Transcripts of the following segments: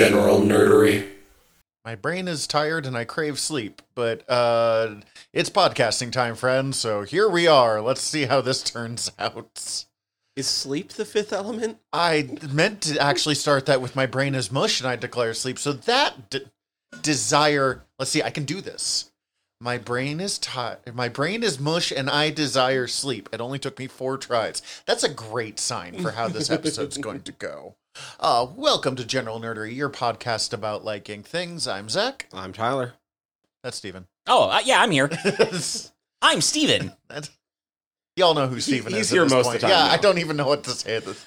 general nerdery. My brain is tired and I crave sleep, but uh it's podcasting time, friends, so here we are. Let's see how this turns out. Is sleep the fifth element? I meant to actually start that with my brain is mush and I declare sleep. So that d- desire, let's see, I can do this. My brain is tired. My brain is mush and I desire sleep. It only took me four tries. That's a great sign for how this episode's going to go. Uh, welcome to General Nerdery, your podcast about liking things. I'm Zac. I'm Tyler. That's Stephen. Oh, uh, yeah, I'm here. I'm Stephen. Y'all know who Stephen he's is. here at this most of the time Yeah, now. I don't even know what to say. at This.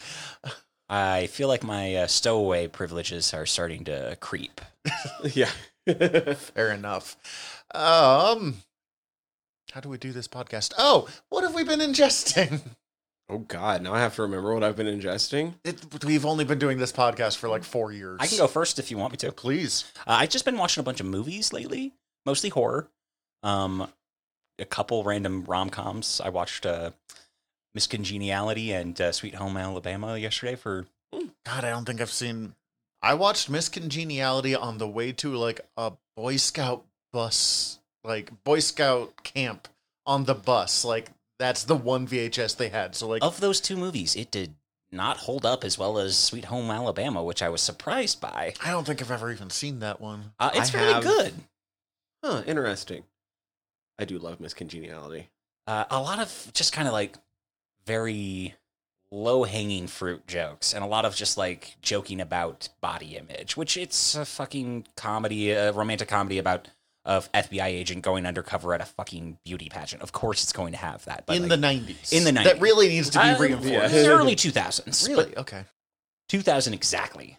I feel like my uh, stowaway privileges are starting to creep. yeah. Fair enough. Um, how do we do this podcast? Oh, what have we been ingesting? Oh God, now I have to remember what I've been ingesting. It, we've only been doing this podcast for like four years. I can go first if you want me to. Uh, Please. I've just been watching a bunch of movies lately, mostly horror. Um, a couple random rom coms. I watched uh, Miss Congeniality and uh, Sweet Home Alabama yesterday for. God, I don't think I've seen. I watched Miss Congeniality on the way to like a Boy Scout bus, like Boy Scout camp on the bus. Like that's the one VHS they had. So like, Of those two movies, it did not hold up as well as Sweet Home Alabama, which I was surprised by. I don't think I've ever even seen that one. Uh, it's I really have- good. Huh, interesting. I do love Miss Congeniality. uh, a lot of just kind of like very low hanging fruit jokes and a lot of just like joking about body image, which it's a fucking comedy, a romantic comedy about of FBI agent going undercover at a fucking beauty pageant. Of course, it's going to have that. But in like, the nineties. in the nineties, that really needs to be Uh, reinforced. yeah. early two thousands, Really? Okay. two thousand exactly.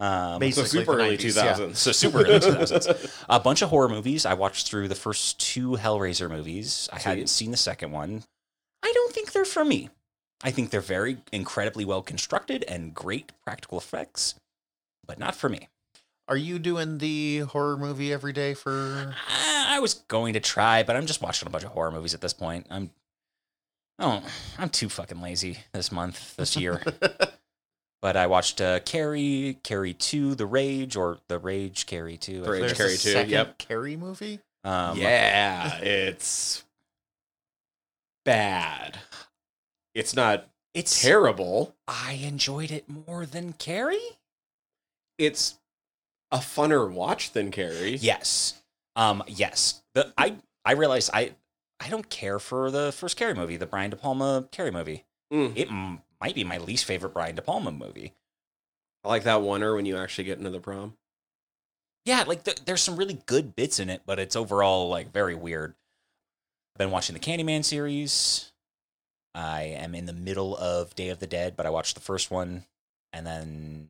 Um, Basically so super early 90s, yeah. 2000s. So super early 2000s. a bunch of horror movies. I watched through the first two Hellraiser movies. I Sweet. hadn't seen the second one. I don't think they're for me. I think they're very incredibly well constructed and great practical effects, but not for me. Are you doing the horror movie every day for? I, I was going to try, but I'm just watching a bunch of horror movies at this point. I'm oh, I'm too fucking lazy this month, this year. but I watched uh, Carrie, Carrie Two, The Rage, or The Rage Carrie Two. The Rage There's forget. Carrie a too, yep. Carrie movie. Um, yeah, it's bad. It's not it's terrible. I enjoyed it more than Carrie. It's a funner watch than Carrie. Yes. Um. Yes. The I I realized I I don't care for the first Carrie movie, the Brian De Palma Carrie movie. Mm. It m- might be my least favorite Brian De Palma movie. I like that oneer when you actually get into the prom. Yeah, like th- there's some really good bits in it, but it's overall like very weird. I've been watching the Candyman series. I am in the middle of Day of the Dead, but I watched the first one, and then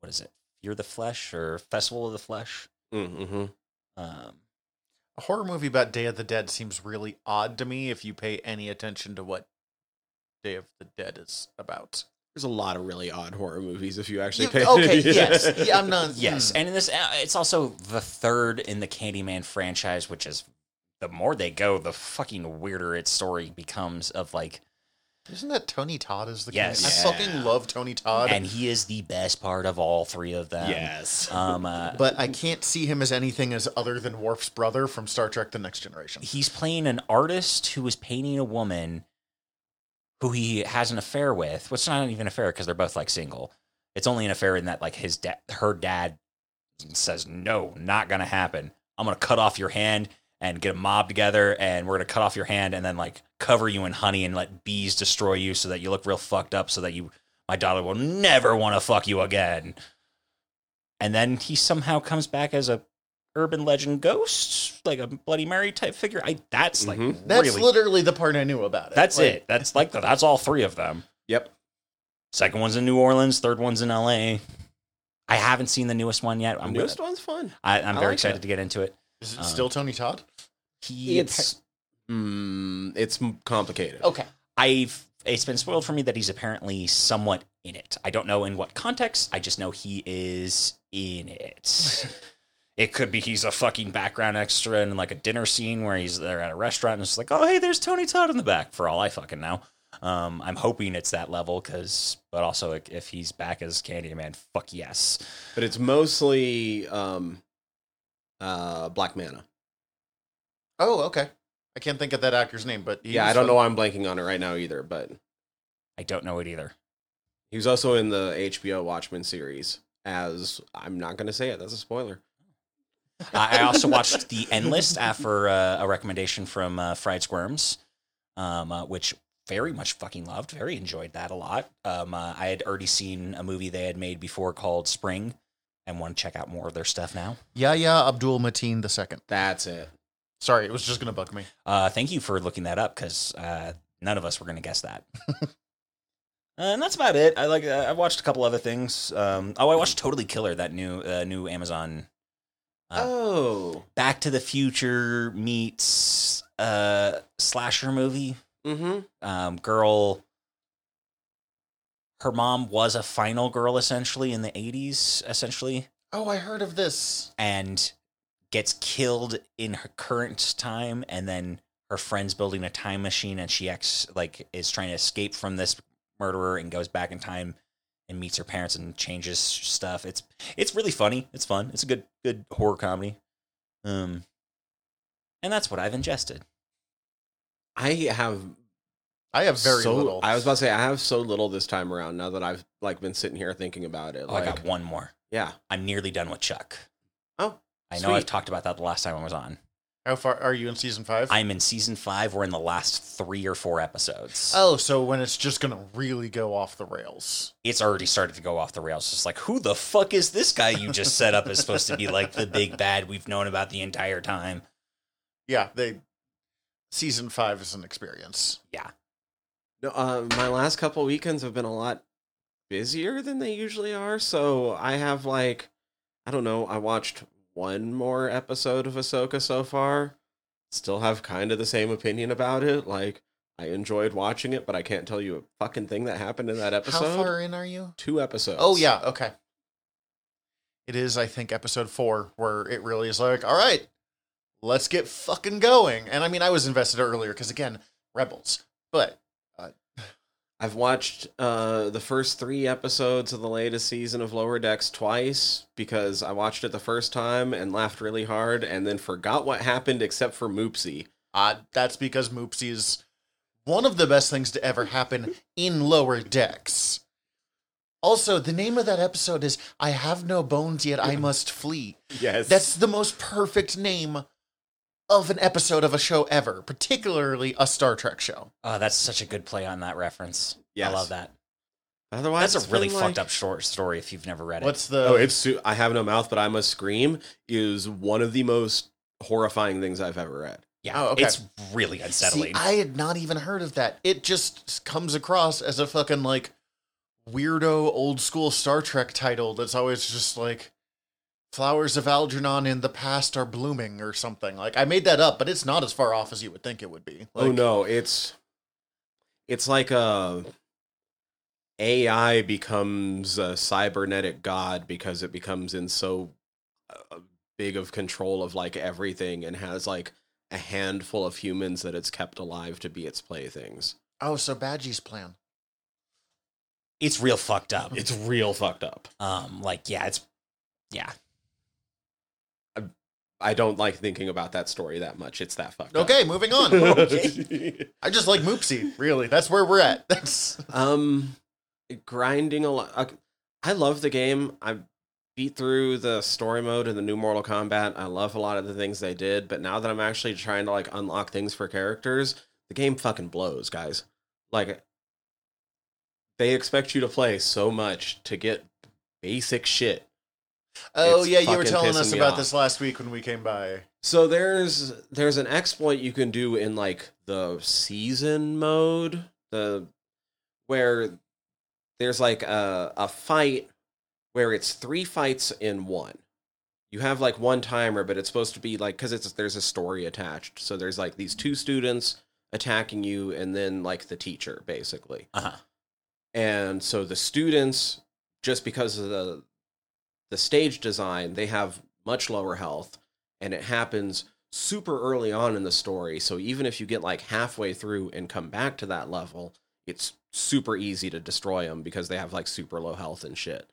what is it? Fear the Flesh or Festival of the Flesh? Mm-hmm. Um, A horror movie about Day of the Dead seems really odd to me if you pay any attention to what Day of the Dead is about. There's a lot of really odd horror movies if you actually You- pay. okay, yes, yeah, I'm not. Yes, hmm. and in this, uh, it's also the third in the Candyman franchise, which is the more they go, the fucking weirder its story becomes. Of like, Isn't that Tony Todd is the Yes. I fucking love Tony Todd, and he is the best part of all three of them. yes. Um, uh, but I can't see him as anything as other than Worf's brother from Star Trek: The Next Generation. he's playing an artist who is painting a woman who he has an affair with. Which is not even an affair because they're both like single. It's only an affair in that like his dad, her dad, says no, not gonna happen. I'm gonna cut off your hand and get a mob together, and we're gonna cut off your hand and then like cover you in honey and let bees destroy you so that you look real fucked up, so that you, my daughter, will never want to fuck you again. And then he somehow comes back as a urban legend ghost, like a Bloody Mary type figure. I that's like Mhm. That's really literally the part I knew about it. that's Like, it. That's like the, that's all three of them. Yep. Second one's in New Orleans. Third one's in L.A. I haven't seen the newest one yet. The I'm newest good. one's fun. I, I'm I very like excited it. to get into it. Is it Um, still Tony Todd? He It's mm, it's complicated. Okay. I've it's been spoiled for me that he's apparently somewhat in it. I don't know in what context. I just know he is in it. it could be he's a fucking background extra in like a dinner scene where he's there at a restaurant and it's like, oh hey, there's Tony Todd in the back. For all I fucking know. Um, I'm hoping it's that level because, but also if he's back as Candyman, fuck yes. But it's mostly um, uh, Black Manta. Oh, okay. I can't think of that actor's name, but he yeah, was I don't fun. know why I'm blanking on it right now either, but I don't know it either. he was also in the HBO Watchmen series as I'm not going to say it. That's a spoiler. I I also watched The Endless after uh, a recommendation from uh, Fried Squirms, um, uh, which very much fucking loved. Very enjoyed that a lot. Um, uh, I had already seen a movie they had made before called Spring, and want to check out more of their stuff now. Yahya Abdul Mateen the second. That's it. Sorry, it was just gonna bug me. Uh, thank you for looking that up because uh, none of us were going to guess that. Uh, and that's about it. I like. Uh, I watched a couple other things. Um, oh, I watched Totally Killer, that new uh, new Amazon Uh, oh. Back to the Future meets uh, slasher movie. Mm-hmm. Um, girl, her mom was a final girl essentially in the '80s, essentially, Oh, I heard of this. and gets killed in her current time, and then her friend's building a time machine, and she ex like is trying to escape from this murderer and goes back in time and meets her parents and changes stuff. It's it's really funny. It's fun. It's a good good horror comedy. Um, and that's what I've ingested. I have I have very so, little. I was about to say I have so little this time around. Now that I've like been sitting here thinking about it, Oh, like I got one more. yeah. I'm nearly done with Chuck. Oh, I know. I've talked about that the last time I was on. How far are you in season five? I'm in season five. We're in the last three or four episodes. oh, so when it's just gonna really go off the rails. It's already started to go off the rails. It's like, who the fuck is this guy you just set up as supposed to be like the big bad we've known about the entire time? Yeah, they. Season five is an experience. Yeah. No, uh, my last couple weekends have been a lot busier than they usually are. So I have like, I don't know. I watched one more episode of Ahsoka so far. Still have kind of the same opinion about it. Like I enjoyed watching it, but I can't tell you a fucking thing that happened in that episode. How far in are you? Two episodes. Oh yeah, okay. It is, I think, episode four where it really is like, all right, let's get fucking going. And I mean, I was invested earlier because again, rebels. But I've watched uh, the first three episodes of the latest season of Lower Decks twice because I watched it the first time and laughed really hard, and then forgot what happened except for Moopsy. uh, that's because Moopsy is one of the best things to ever happen in lower decks. Also, the name of that episode is I Have No Bones Yet I Must Flee. Yes, That's the most perfect name of an episode of a show ever, particularly a Star Trek show. Oh, that's such a good play on that reference. Yes. I love that. otherwise That's a really been fucked up short story if you've never read it. What's the Oh, it's I have no mouth, but I must scream is one of the most horrifying things I've ever read. yeah, Oh, okay. it's really unsettling. See, I had not even heard of that. It just comes across as a fucking like weirdo old school Star Trek title that's always just like flowers of Algernon in the past are blooming or something. Like I made that up, but it's not as far off as you would think it would be. Like, oh no, it's it's like a AI becomes a cybernetic god because it becomes in so uh, big of control of like everything and has like a handful of humans that it's kept alive to be its playthings. Oh, so Badgey's plan. it's real fucked up. It's real fucked up. um, like yeah, it's yeah. I don't like thinking about that story that much. It's that fucked up. Okay, moving on. okay. I just like Moopsy, really. That's where we're at. That's Um, grinding a lot. I love the game. I beat through the story mode in the new Mortal Kombat. I love a lot of the things they did, but now that I'm actually trying to like unlock things for characters, the game fucking blows, guys. Like they expect you to play so much to get basic shit. Oh It's yeah, you were telling us about off. this last week when we came by. So there's there's an exploit you can do in like the season mode, the where there's like a a fight where it's three fights in one. You have like one timer, but it's supposed to be like because it's there's a story attached. So there's like these two students attacking you, and then like the teacher basically. Uh huh. And so the students, just because of the the stage design, they have much lower health, and it happens super early on in the story. So even if you get like halfway through and come back to that level, it's super easy to destroy them because they have like super low health and shit.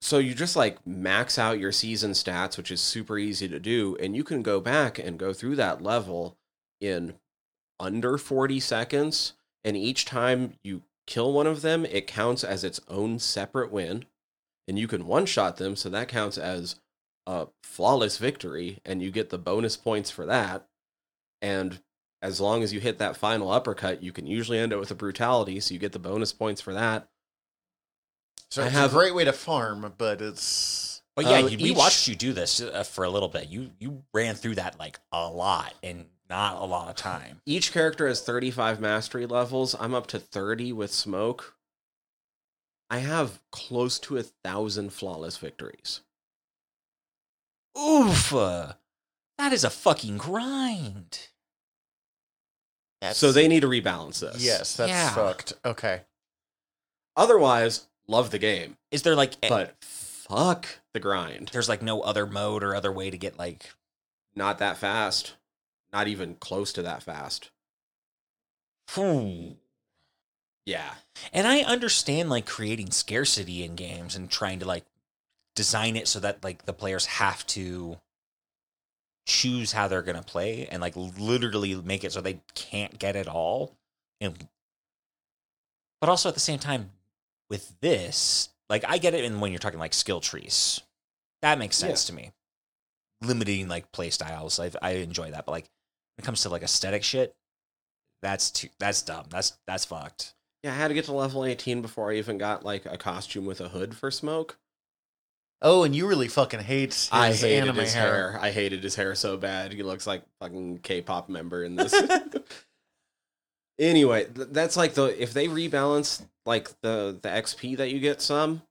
So you just like max out your season stats, which is super easy to do, and you can go back and go through that level in under 40 seconds. And each time you kill one of them, it counts as its own separate win. And you can one shot them, so that counts as a flawless victory, and you get the bonus points for that. And as long as you hit that final uppercut, you can usually end it with a brutality, so you get the bonus points for that. So I it's have- a great way to farm, but it's But yeah, Uh, you, we each- watched you do this uh, for a little bit. You you ran through that like a lot in not a lot of time. Each character has 35 mastery levels. I'm up to 30 with smoke. I have close to a thousand flawless victories. Oof, that is a fucking grind. that's so they need to rebalance this. yes, that's Yeah. fucked. Okay, Otherwise, love the game, Is there like a- but fuck the grind. there's like no other mode or other way to get like Not that fast. Not even close to that fast. Phew. Yeah. And I understand like creating scarcity in games and trying to like design it so that like the players have to choose how they're going to play and like literally make it so they can't get it all. And but also at the same time with this, like I get it in when you're talking like skill trees. That makes sense to me. Limiting like play styles, I I enjoy that, but like when it comes to like aesthetic shit, that's too that's dumb. That's that's fucked. Yeah, I had to get to level 18 before I even got like a costume with a hood for smoke. Oh, and you really fucking hate his I hated anime his hair. hair. I hated his hair so bad. He looks like fucking K-pop member in this. anyway, th- that's like the if they rebalance like the the XP that you get some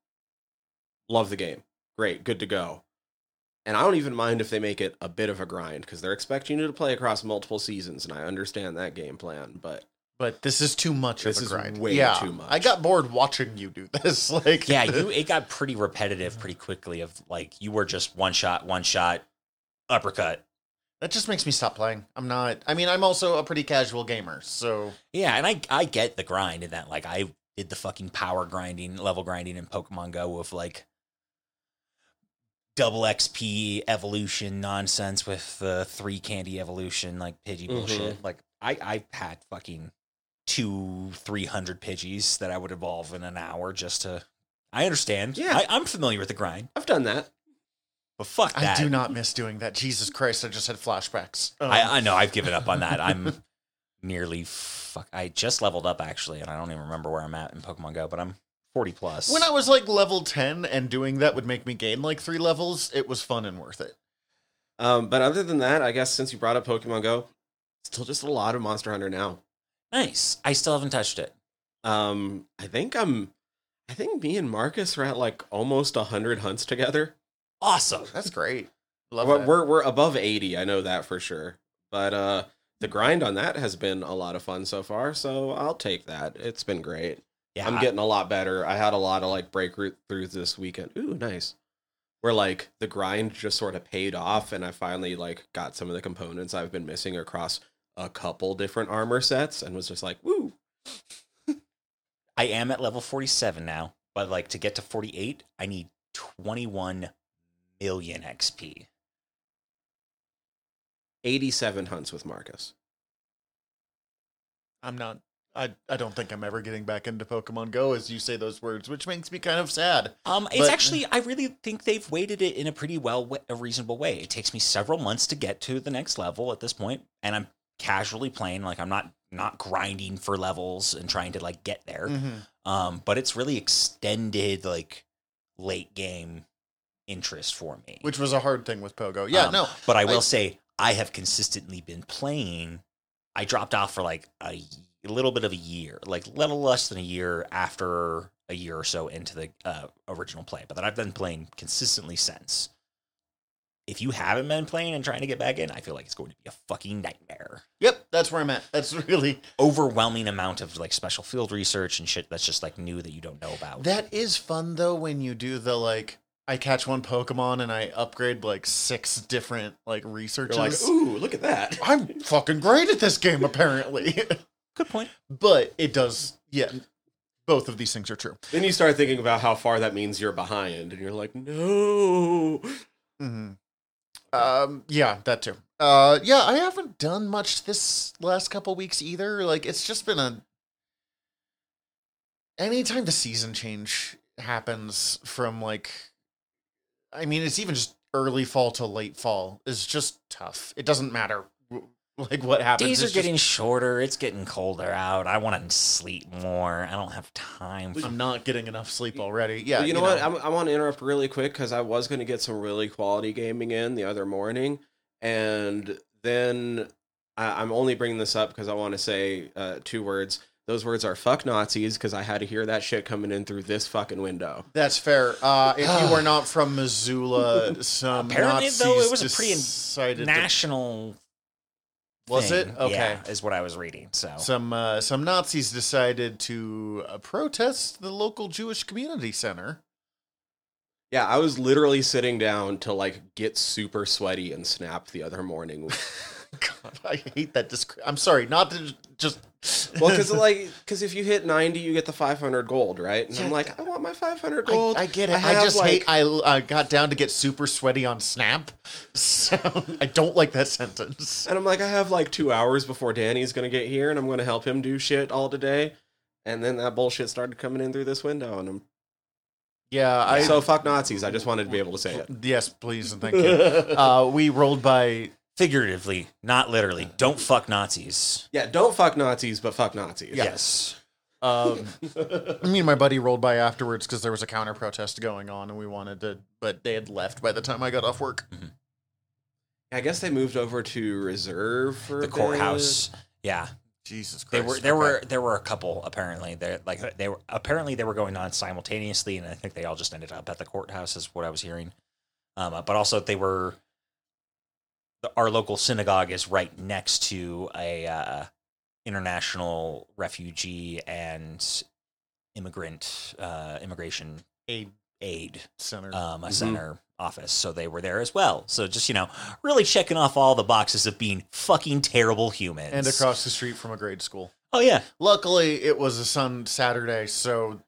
love the game. Great, good to go. And I don't even mind if they make it a bit of a grind because they're expecting you to play across multiple seasons and I understand that game plan, but But this is too much This of a is grind. way yeah, too much. I got bored watching you do this. Like, yeah, you it got pretty repetitive pretty quickly of like you were just one shot, one shot, uppercut. that just makes me stop playing. I'm not. I mean, I'm also a pretty casual gamer, so Yeah, and I I get the grind in that. Like I did the fucking power grinding, level grinding in Pokemon Go with like double XP evolution nonsense with the three candy evolution, like Pidgey Mhm. bullshit. Like I I've had fucking two, three hundred Pidgeys that I would evolve in an hour just to I understand. Yeah. I, I'm familiar with the grind. I've done that. But fuck that. I do not miss doing that. Jesus Christ, I just had flashbacks. Um, I, I know I've given up on that. I'm nearly fuck. I just leveled up actually, and I don't even remember where I'm at in Pokemon Go, but I'm 40 plus. when I was like level 10 and doing that would make me gain like three levels, it was fun and worth it. Um, but other than that, I guess since you brought up Pokemon Go, still just a lot of Monster Hunter now. nice. I still haven't touched it. Um, I think I'm, I think me and Marcus are at like almost hundred hunts together. Awesome. That's great. Love We're, that. we're we're above eighty. I know that for sure. But uh, the grind on that has been a lot of fun so far. So I'll take that. It's been great. Yeah, I'm getting a lot better. I had a lot of like breakthroughs this weekend. Ooh, nice. Where like the grind just sort of paid off, and I finally like got some of the components I've been missing across a couple different armor sets, and was just like, woo. I am at level 47 now, but like to get to 48, I need 21 million XP. 87 hunts with Marcus. I'm not. I, I don't think I'm ever getting back into Pokemon Go as you say those words, which makes me kind of sad. Um, it's But- actually, I really think they've weighted it in a pretty well, a reasonable way. It takes me several months to get to the next level at this point, and I'm casually playing. Like I'm not not grinding for levels and trying to like get there. Mm-hmm. Um, but it's really extended like late game interest for me. Which was a hard thing with Pogo. Yeah, Um, no. But I will I- say I have consistently been playing. I dropped off for like a, a little bit of a year, like little less than a year after a year or so into the uh, original play. But then I've been playing consistently since. If you haven't been playing and trying to get back in, I feel like it's going to be a fucking nightmare. Yep, that's where I'm at. That's really Overwhelming amount of like special field research and shit that's just like new that you don't know about. that is fun though when you do the like I catch one Pokemon and I upgrade like six different like You're researches. like, ooh, look at that. I'm fucking great at this game apparently. Good point. but it does. Yeah, both of these things are true. Then you start thinking about how far that means you're behind, and you're like, no. hmm Um, yeah, that too. Uh, yeah, I haven't done much this last couple weeks either. Like, it's just been a. Anytime the season change happens from like, I mean, it's even just early fall to late fall is just tough. It doesn't matter w- like what happens. Days are It's just- getting shorter. It's getting colder out. I want to sleep more. I don't have time. For, I'm not getting enough sleep already. Yeah, But you know what? I'm, I want to interrupt really quick because I was going to get some really quality gaming in the other morning, and then I, I'm only bringing this up because I want to say uh, two words. Those words are "fuck Nazis" because I had to hear that shit coming in through this fucking window. That's fair. Uh, if you are not from Missoula, some Apparently, Nazis though, it was a pretty decided to- National. Was it? Okay. yeah, is what I was reading. So some uh, some Nazis decided to uh, protest the local Jewish community center. Yeah, I was literally sitting down to like get super sweaty and snap the other morning. God, I hate that. Disc- I'm sorry, not to just. well, because like, because if you hit 90, you get the 500 gold, right? And Yeah, I'm like, I want my 500 gold. I, I get it. I, have, just like- hate. I I got down to get super sweaty on Snap, so I don't like that sentence. And I'm like, I have like two hours before Danny's gonna get here, and I'm gonna help him do shit all today. And then that bullshit started coming in through this window, and I'm Yeah, I. so fuck Nazis. I just wanted to be able to say it. yes, please and thank you. Uh, we rolled by figuratively, not literally. Don't fuck Nazis. yeah, don't fuck Nazis, but fuck Nazis. Yes. Um, me and my buddy rolled by afterwards because there was a counter protest going on, and we wanted to, but they had left by the time I got off work. I guess they moved over to reserve for The a courthouse. Yeah. Jesus Christ! They were there okay. were there were a couple apparently. They like they were apparently they were going on simultaneously, and I think they all just ended up at the courthouse, is what I was hearing. Um, but also they were the, our local synagogue is right next to a uh, international refugee and immigrant uh, immigration aid aid center. um, a Mhm. center office, so they were there as well. So just you know, really checking off all the boxes of being fucking terrible humans. and across the street from a grade school. Oh yeah, Luckily, it was a sun Saturday, so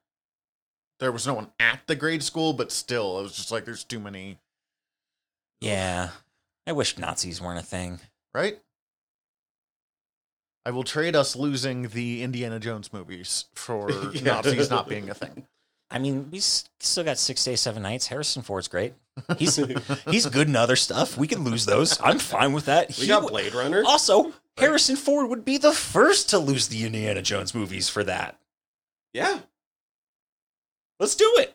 there was no one at the grade school. But still, it was just like there's too many, yeah. I wish Nazis weren't a thing. right? I will trade us losing the Indiana Jones movies for Yeah. Nazis not being a thing. I mean, we still got six days, seven nights. Harrison Ford's great. He's he's good in other stuff. We can lose those. I'm fine with that. We He got Blade Runner. Also, Harrison Ford would be the first to lose the Indiana Jones movies for that. Yeah, Let's do it.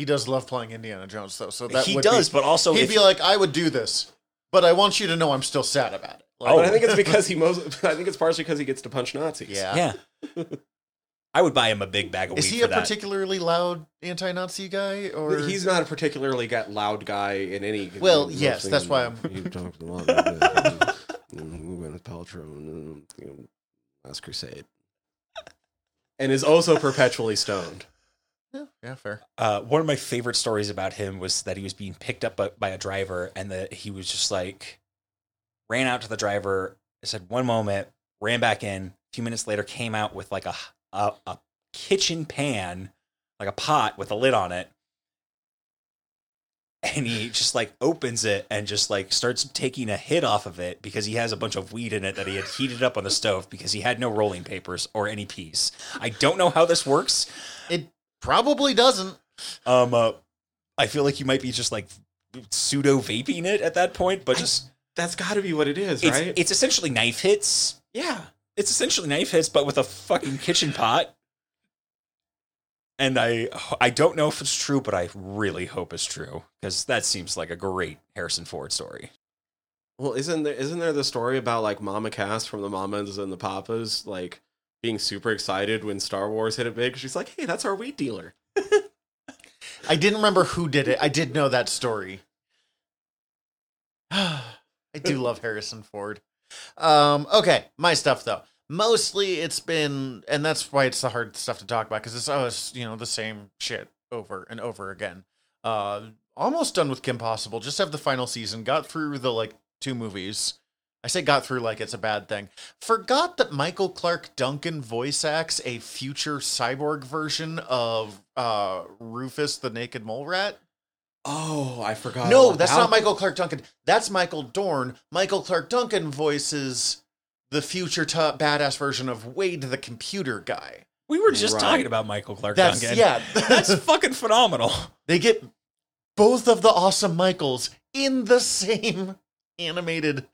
He does love playing Indiana Jones, though. So that he would does, Be, but also he'd if- be like, I would do this, but I want you to know I'm still sad about it. Like, oh. but I think it's because he most. I think it's partially because he gets to punch Nazis. yeah. yeah. I would buy him a big bag of Is weed he for a that. particularly loud anti-Nazi guy, or He's not a particularly got loud guy in any. Well, yes, that's why I'm- He talks a lot about this, and Gwyneth Paltrow and um, you know, Last Crusade, and is also perpetually stoned. Yeah, yeah, fair. uh, one of my favorite stories about him was that he was being picked up by, by a driver and that he was just like ran out to the driver said one moment ran back in a few minutes later came out with like a, a, a kitchen pan like a pot with a lid on it and he just like opens it and just like starts taking a hit off of it because he has a bunch of weed in it that he had heated up on the stove because he had no rolling papers or any peas. I don't know how this works. It probably doesn't. Um, uh, I feel like you might be just like pseudo vaping it at that point, but I- just That's got to be what it is, it's right? it's essentially knife hits. yeah. It's essentially knife hits, but with a fucking kitchen pot. And I I don't know if it's true, but I really hope it's true because that seems like a great Harrison Ford story. Well, isn't there isn't there the story about like Mama Cass from the Mamas and the Papas like being super excited when Star Wars hit it big? She's like, "Hey, that's our weed dealer." I didn't remember who did it. I did know that story. I do love Harrison Ford. Um, okay, my stuff though. Mostly it's been, and that's why it's the hard stuff to talk about because it's always you know the same shit over and over again. Uh, almost done with Kim Possible. Just have the final season. Got through the like two movies. I say got through like it's a bad thing. Forgot that Michael Clarke Duncan voice acts a future cyborg version of uh, Rufus the Naked Mole Rat. Oh, I forgot. no, that's not Michael Clarke Duncan. That's Michael Dorn. Michael Clarke Duncan voices the future top badass version of Wade the computer guy. We were just Right. talking about Michael Clarke That's Duncan. yeah. That's fucking phenomenal. they get both of the awesome Michaels in the same animated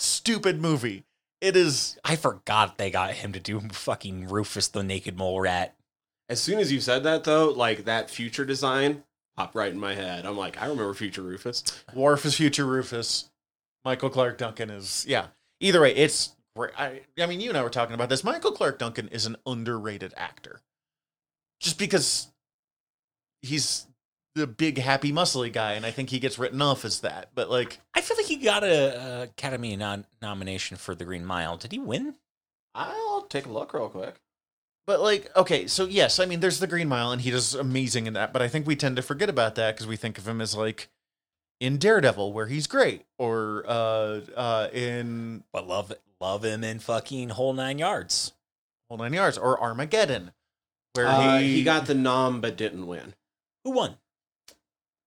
stupid movie. It is I forgot they got him to do fucking Rufus the Naked Mole Rat. As soon as you said that, though, like that future design popped right in my head. I'm like, I remember Future Rufus. Worf is future Rufus. Michael Clarke Duncan is yeah. Either way, it's great. I, I mean, you and I were talking about this. Michael Clarke Duncan is an underrated actor, just because he's the big happy muscly guy, and I think he gets written off as that. But like, I feel like he got a, a Academy non- nomination for The Green Mile. Did he win? I'll take a look real quick. but like, okay, so yes, I mean, there's the Green Mile, and he does amazing in that. But I think we tend to forget about that because we think of him as like in Daredevil, where he's great, or uh, uh, in But love love him in fucking whole nine yards. Whole Nine Yards, or Armageddon, where Uh, he, he got the nom but didn't win. Who won?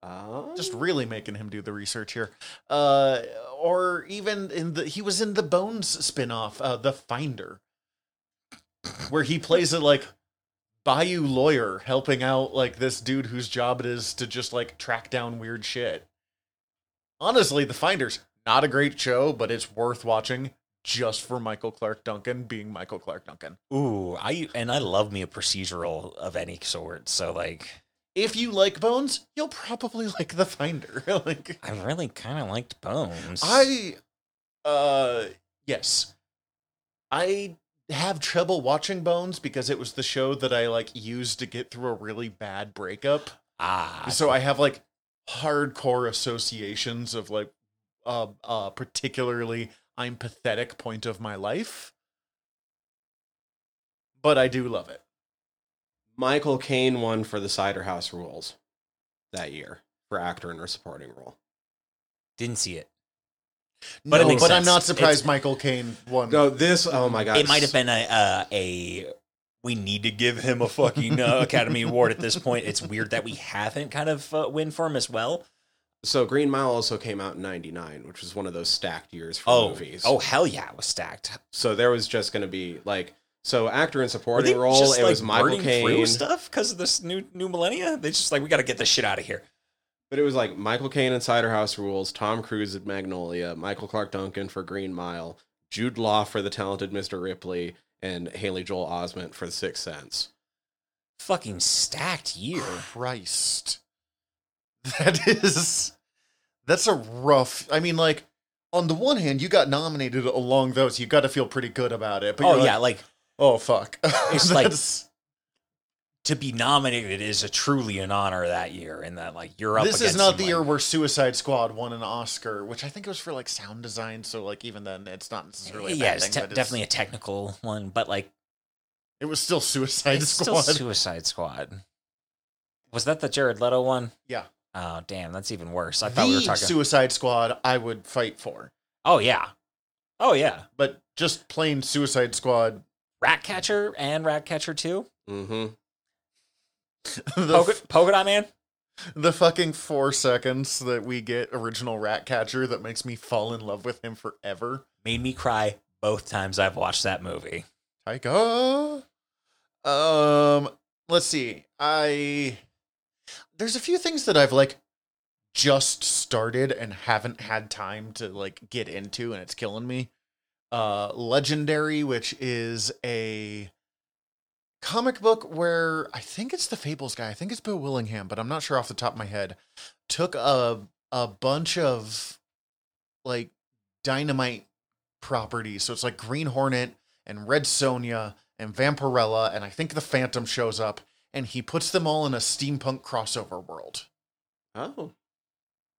Uh, just really making him do the research here. Uh, or even in the he was in the Bones spinoff, uh, The Finder, where he plays a like bayou lawyer helping out like this dude whose job it is to just like track down weird shit. Honestly, The Finder's not a great show, but it's worth watching just for Michael Clarke Duncan being Michael Clarke Duncan. Ooh, I and I love me a procedural of any sort. So like, If you like Bones, you'll probably like The Finder. like I really kind of liked Bones. I uh yes. I have trouble watching Bones because it was the show that I like used to get through a really bad breakup. ah So I have like hardcore associations of like uh uh particularly I'm pathetic point of my life. But I do love it. Michael Caine won for the Cider House Rules that year for actor in a supporting role. didn't see it. But, But it but I'm not surprised It's- Michael Caine won. No, this. Oh my god! it might have been a uh, a. We need to give him a fucking uh, Academy Award at this point. It's weird that we haven't kind of uh, win for him as well. So Green Mile also came out in '99, which was one of those stacked years for Oh, movies. oh hell yeah, it was stacked. so there was just going to be like so actor in Were supporting they role. just, it like, was Michael burning through Caine, stuff because of this new new millennia. They just like we got to get this shit out of here. but it was like Michael Caine in Cider House Rules, Tom Cruise at Magnolia, Michael Clarke Duncan for Green Mile, Jude Law for The Talented Mr. Ripley, and Haley Joel Osment for The Sixth Sense. Fucking stacked year. Christ. That is that's a rough I mean like on the one hand you got nominated along those you got to feel pretty good about it but Oh you're yeah, like, like oh fuck It's like- to be nominated is a truly an honor that year, and that like you're up. this is not the someone- year where Suicide Squad won an Oscar which I think it was for like sound design so like even then it's not necessarily a yeah, it's thing, te- it's- definitely a technical one, but like it was still Suicide Squad still Suicide Squad. Was that the Jared Leto one? Yeah. Oh damn, that's even worse. I thought the we were talking. Suicide Squad I would fight for oh yeah, oh yeah. but just plain Suicide Squad Ratcatcher and Ratcatcher Two. Mm-hmm. the Polka, Polka Dot Man. the fucking four seconds that we get original Ratcatcher that makes me fall in love with him forever. made me cry both times I've watched that movie. Taika. Um, let's see. I there's a few things that I've like just started and haven't had time to like get into, and it's killing me. Uh, Legendary, which is a comic book where I think it's the Fables guy. I think it's Bill Willingham, but I'm not sure off the top of my head. Took a a bunch of like dynamite properties. So it's like Green Hornet and Red Sonja and Vampirella, and I think the Phantom shows up, and he puts them all in a steampunk crossover world. Oh,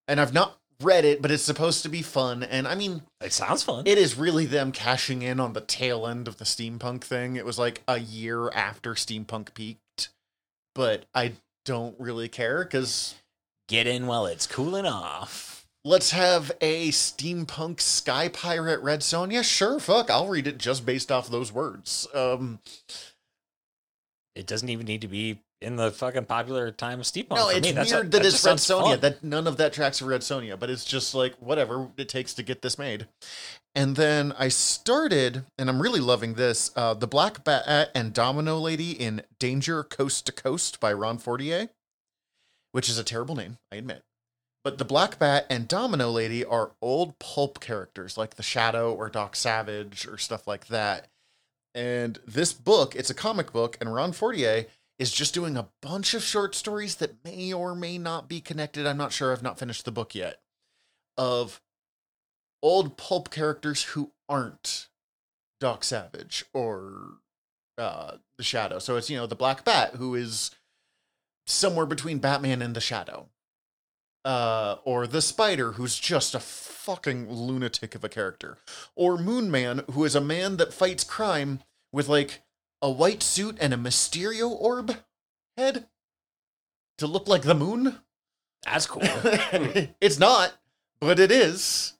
And I've not read it, but it's supposed to be fun. And I mean, It sounds fun. it is really them cashing in on the tail end of the steampunk thing. It was like a year after steampunk peaked, but I don't really care because Get in while it's cooling off. let's have a steampunk sky pirate Red Sonja. Sure, fuck, I'll read it just based off those words. Um, It doesn't even need to be in the fucking popular time of steampunk. no, it's me. Weird that that it's Red fun. That none of that tracks are Red Sonja, but it's just like whatever it takes to get this made. And then I started, and I'm really loving this. Uh, the Black Bat and Domino Lady in Danger Coast to Coast by Ron Fortier, which is a terrible name, I admit. But the Black Bat and Domino Lady are old pulp characters like the Shadow or Doc Savage or stuff like that. And this book, it's a comic book, and Ron Fortier is just doing a bunch of short stories that may or may not be connected. I'm not sure. I've not finished the book yet. Of old pulp characters who aren't Doc Savage or uh, the Shadow. So it's, you know, the Black Bat, who is somewhere between Batman and the Shadow. Uh, or the Spider, who's just a fucking lunatic of a character. Or Moon Man, who is a man that fights crime with like a white suit and a Mysterio orb head to look like the moon. That's cool. it's not, but it is.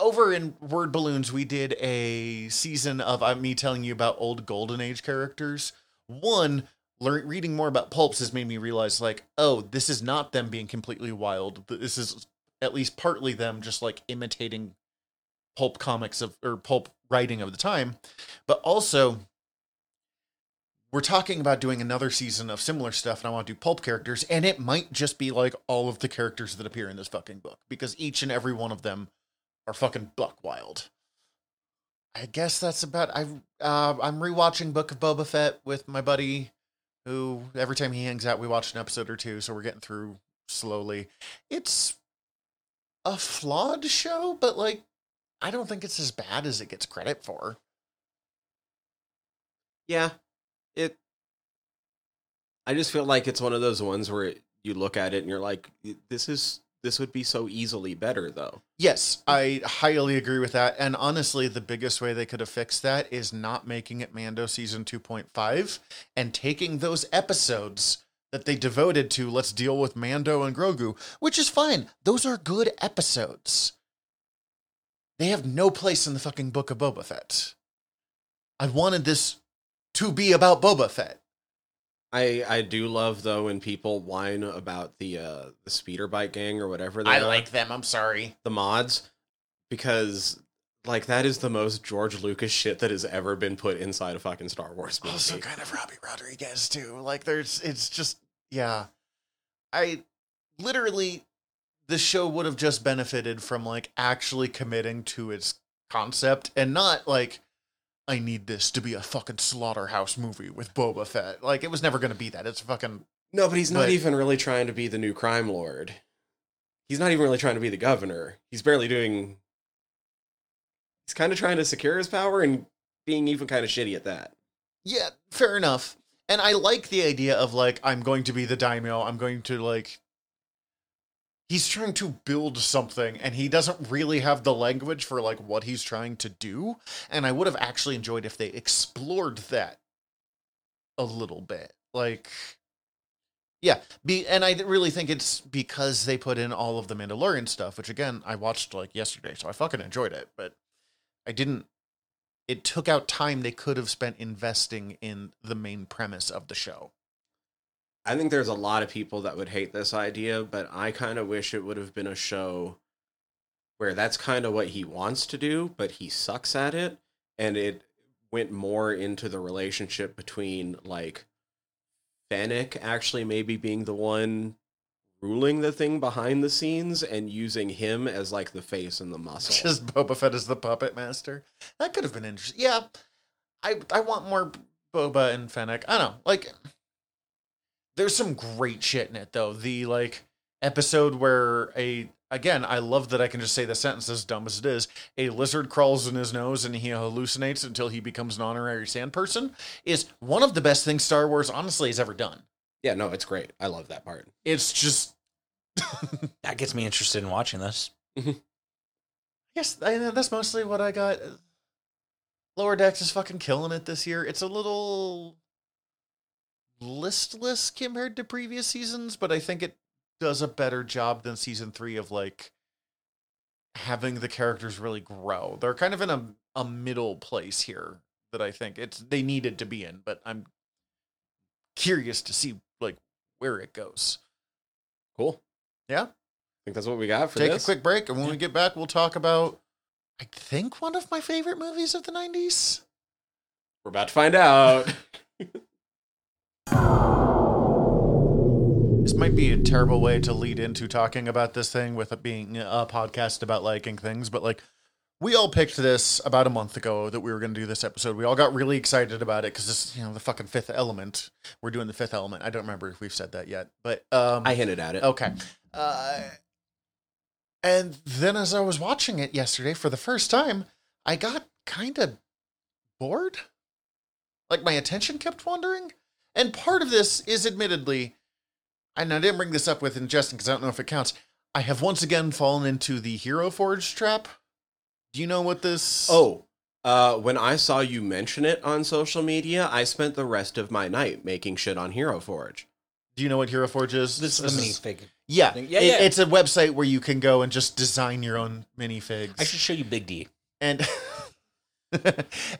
Over in Word Balloons, we did a season of uh, me telling you about old Golden Age characters. One, lear- reading more about pulps has made me realize, like, oh, this is not them being completely wild. This is at least partly them just like imitating pulp comics of or pulp writing of the time. But also, we're talking about doing another season of similar stuff, and I want to do pulp characters, and it might just be like all of the characters that appear in this fucking book because each and every one of them are fucking buck wild. I guess that's about. I uh, I'm rewatching Book of Boba Fett with my buddy, who every time he hangs out, we watch an episode or two, so we're getting through slowly. It's a flawed show, but like I don't think it's as bad as it gets credit for. Yeah, it. I just feel like it's one of those ones where you look at it and you're like, "This is this would be so easily better, though." Yes, I highly agree with that. And honestly, the biggest way they could have fixed that is not making it Mando season 2.5 and taking those episodes that they devoted to let's deal with Mando and Grogu, which is fine. Those are good episodes. They have no place in the fucking book of Boba Fett. I wanted this to be about Boba Fett. I I do love though when people whine about the uh the speeder bike gang or whatever they I are, like them. I'm sorry. the mods because like that is the most George Lucas shit that has ever been put inside a fucking Star Wars movie. also kind of Robbie Rodriguez too. Like there's it's just yeah. I literally the show would have just benefited from like actually committing to its concept and not like I need this to be a fucking slaughterhouse movie with Boba Fett. Like it was never going to be that. It's fucking no, but he's not but- even really trying to be the new crime lord. He's not even really trying to be the governor. He's barely doing. He's kind of trying to secure his power and being even kind of shitty at that. Yeah, fair enough. And I like the idea of like I'm going to be the daimyo. I'm going to like he's trying to build something and he doesn't really have the language for like what he's trying to do. And I would have actually enjoyed if they explored that a little bit. Like yeah, be and I really think it's because they put in all of the Mandalorian stuff, which again I watched like yesterday, so I fucking enjoyed it, but I didn't it took out time they could have spent investing in the main premise of the show. I think there's a lot of people that would hate this idea, but I kind of wish it would have been a show where that's kind of what he wants to do, but he sucks at it. And it went more into the relationship between like Fennec actually maybe being the one ruling the thing behind the scenes and using him as like the face and the muscle. Just Boba Fett as the puppet master. That could have been interesting. Yeah, I I want more Boba and Fennec. I don't know. Like, there's some great shit in it though. The like episode where a again, I love that I can just say the sentence as dumb as it is. A lizard crawls in his nose and he hallucinates until he becomes an honorary sand person. Is one of the best things Star Wars honestly has ever done. yeah, no, it's great. I love that part. It's just That gets me interested in watching this. Mm-hmm. Yes, I, that's mostly what I got. Lower Decks is fucking killing it this year. It's a little listless compared to previous seasons, but I think it does a better job than season three of like having the characters really grow. They're kind of in a a middle place here that I think it's they needed to be in, but I'm curious to see like where it goes. Cool. Yeah. I think that's what we got for Take this. a quick break, and when we get back, we'll talk about I think one of my favorite movies of the '90s. We're about to find out. This might be a terrible way to lead into talking about this thing with it being a podcast about liking things, but like we all picked this about a month ago that we were going to do this episode. We all got really excited about it because this, you know, the fucking fifth element. We're doing the fifth element. I don't remember if we've said that yet, but um, I hinted at it. okay. Uh, and then as I was watching it yesterday for the first time, I got kind of bored. Like my attention kept wandering. And part of this is admittedly, and I didn't bring this up with Justin because I don't know if it counts. I have once again fallen into the Hero Forge trap. Do you know what this? Oh, uh, when I saw you mention it on social media, I spent the rest of my night making shit on Hero Forge. do you know what Hero Forge is? This is the minifig. Yeah, thing. Yeah, it- yeah. It's a website where you can go and just design your own minifigs. I should show you Big D. and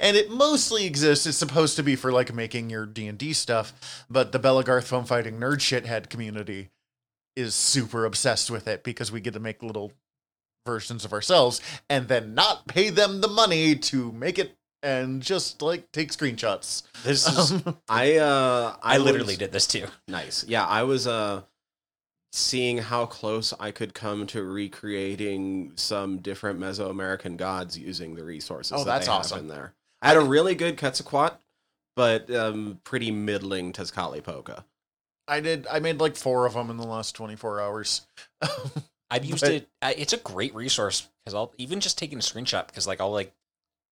and it mostly exists it's supposed to be for like making your d&d stuff but the Belegarth foam fighting nerd shithead community is super obsessed with it because we get to make little versions of ourselves and then not pay them the money to make it and just like take screenshots This is. um, I uh, I was- literally did this too. Nice. Yeah, I was uh seeing how close I could come to recreating some different Mesoamerican gods using the resources. Oh, that that's they have awesome. in there. I had a really good Quetzalcoatl, but um, pretty middling Tezcatlipoca. i did i made like four of them in the last 24 hours I've used But- it. It's a great resource because I'll even just taking a screenshot because like I'll like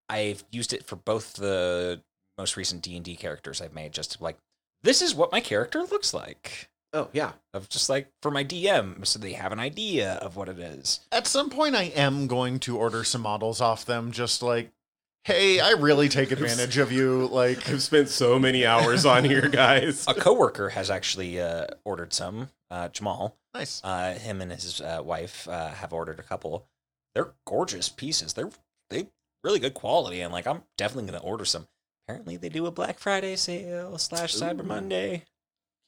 I've used it for both the most recent D and D characters I've made. Just to like this is what my character looks like. Oh yeah, Of just like for my DM, so they have an idea of what it is. at some point i am going to order some models off them just like hey i really take advantage of you like I've spent so many hours on here, guys. A coworker has actually uh, ordered some. Uh, Jamal, nice uh, him and his uh, wife uh, have ordered a couple. They're gorgeous pieces. They're they really good quality, and like I'm definitely gonna order some. Apparently, they do a Black Friday sale slash Cyber Ooh. Monday.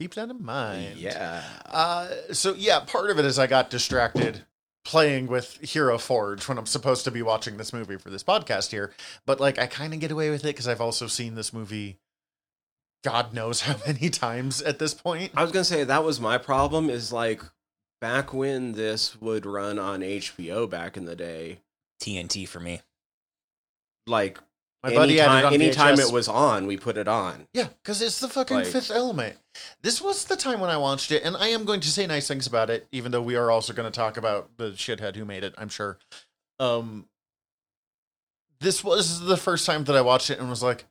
Keep that in mind Yeah. Uh, so yeah, part of it is I got distracted playing with Hero Forge when I'm supposed to be watching this movie for this podcast here. But like, I kind of get away with it because I've also seen this movie, God knows how many times at this point. I was gonna say that was my problem. Is like back when this would run on HBO back in the day. TNT for me. Like My buddy had it anytime, on anytime VHS. it was on, we put it on. Yeah, because it's the fucking Like- Fifth Element. This was the time when I watched it, and I am going to say nice things about it, even though we are also going to talk about the shithead who made it. I'm sure. Um, this was the first time that I watched it and was like,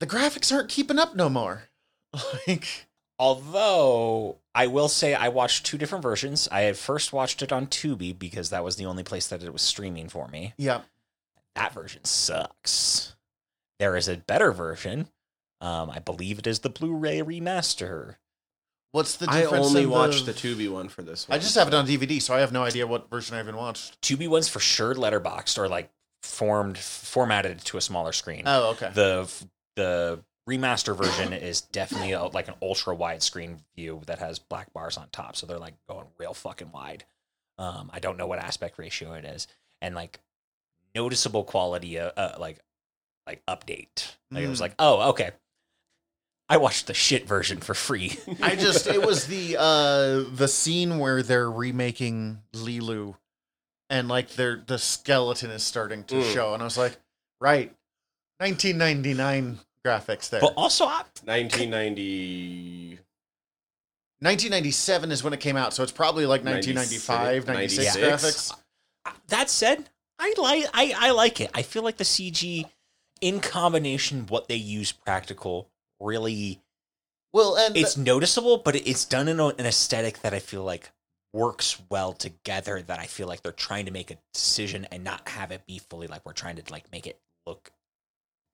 the graphics aren't keeping up no more. like, Although I will say I watched two different versions. I had first watched it on Tubi because that was the only place that it was streaming for me. yeah, That version sucks. There is a better version. Um, I believe it is the Blu-ray remaster. what's the difference? I difference? only in watched the, the Tubi one for this one. I just have it on DVD, so I have no idea what version I even watched. Tubi one's for sure letterboxed or like formed formatted to a smaller screen. Oh, okay. the the remaster version is definitely a, like an ultra wide screen view that has black bars on top so they're like going real fucking wide um i don't know what aspect ratio it is and like noticeable quality uh, uh like like update like it was Mm. like oh okay i watched the shit version for free I just it was the uh the scene where they're remaking Leeloo and like they're the skeleton is starting to Mm. show and I was like, right. 1999 graphics there. but also I, 1990. 1997 is when it came out, so it's probably like 1995, 96 96. graphics. that said i like I, I like it i feel like the cg in combination what they use practical really Well, and it's noticeable, but it's done in a, an aesthetic that I feel like works well together. That I feel like they're trying to make a decision and not have it be fully like we're trying to like make it look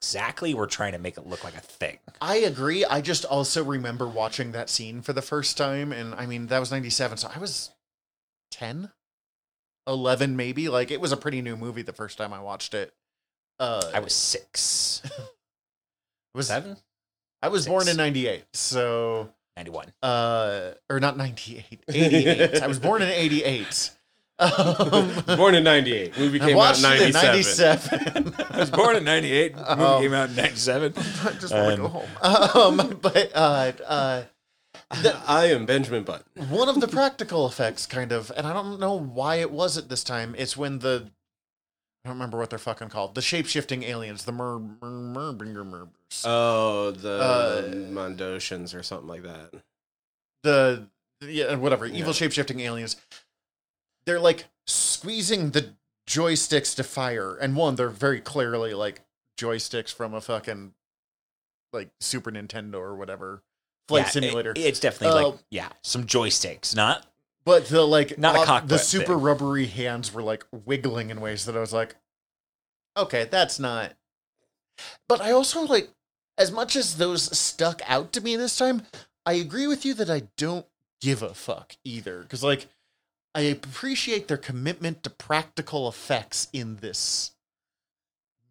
exactly. We're trying to make it look like a thing. I agree. I just also remember watching that scene for the first time and I mean, that was 97, so I was 10. 11 maybe. Like it was a pretty new movie the first time I watched it. Uh I was six, was seven, I was born in 98. So ninety-one. uh or not 98. 88. I was born in 88. Um, Born in '98. Movie I came out in it in '97. 97. I was born in '98. Movie Um, came out in '97. I just want to go Um, home. Um, but uh, uh, I am Benjamin Button. one of the practical effects, kind of, and I don't know why it was at this time. It's when the I don't remember what they're fucking called. The shape shifting aliens, the mer mer mer mer mer Oh, the Uh, Mondosians or something like that. the yeah whatever Yeah. evil shape shifting aliens. They're like squeezing the joysticks to fire, and one they're very clearly like joysticks from a fucking like Super Nintendo or whatever flight Yeah, it- simulator. it's definitely Uh, like yeah, some joysticks, not But the like Not a uh, cockpit the super thing. rubbery hands were like wiggling in ways that I was like, okay, that's not. But I also like as much as those stuck out to me this time, I agree with you that I don't give a fuck either because like I appreciate their commitment to practical effects in this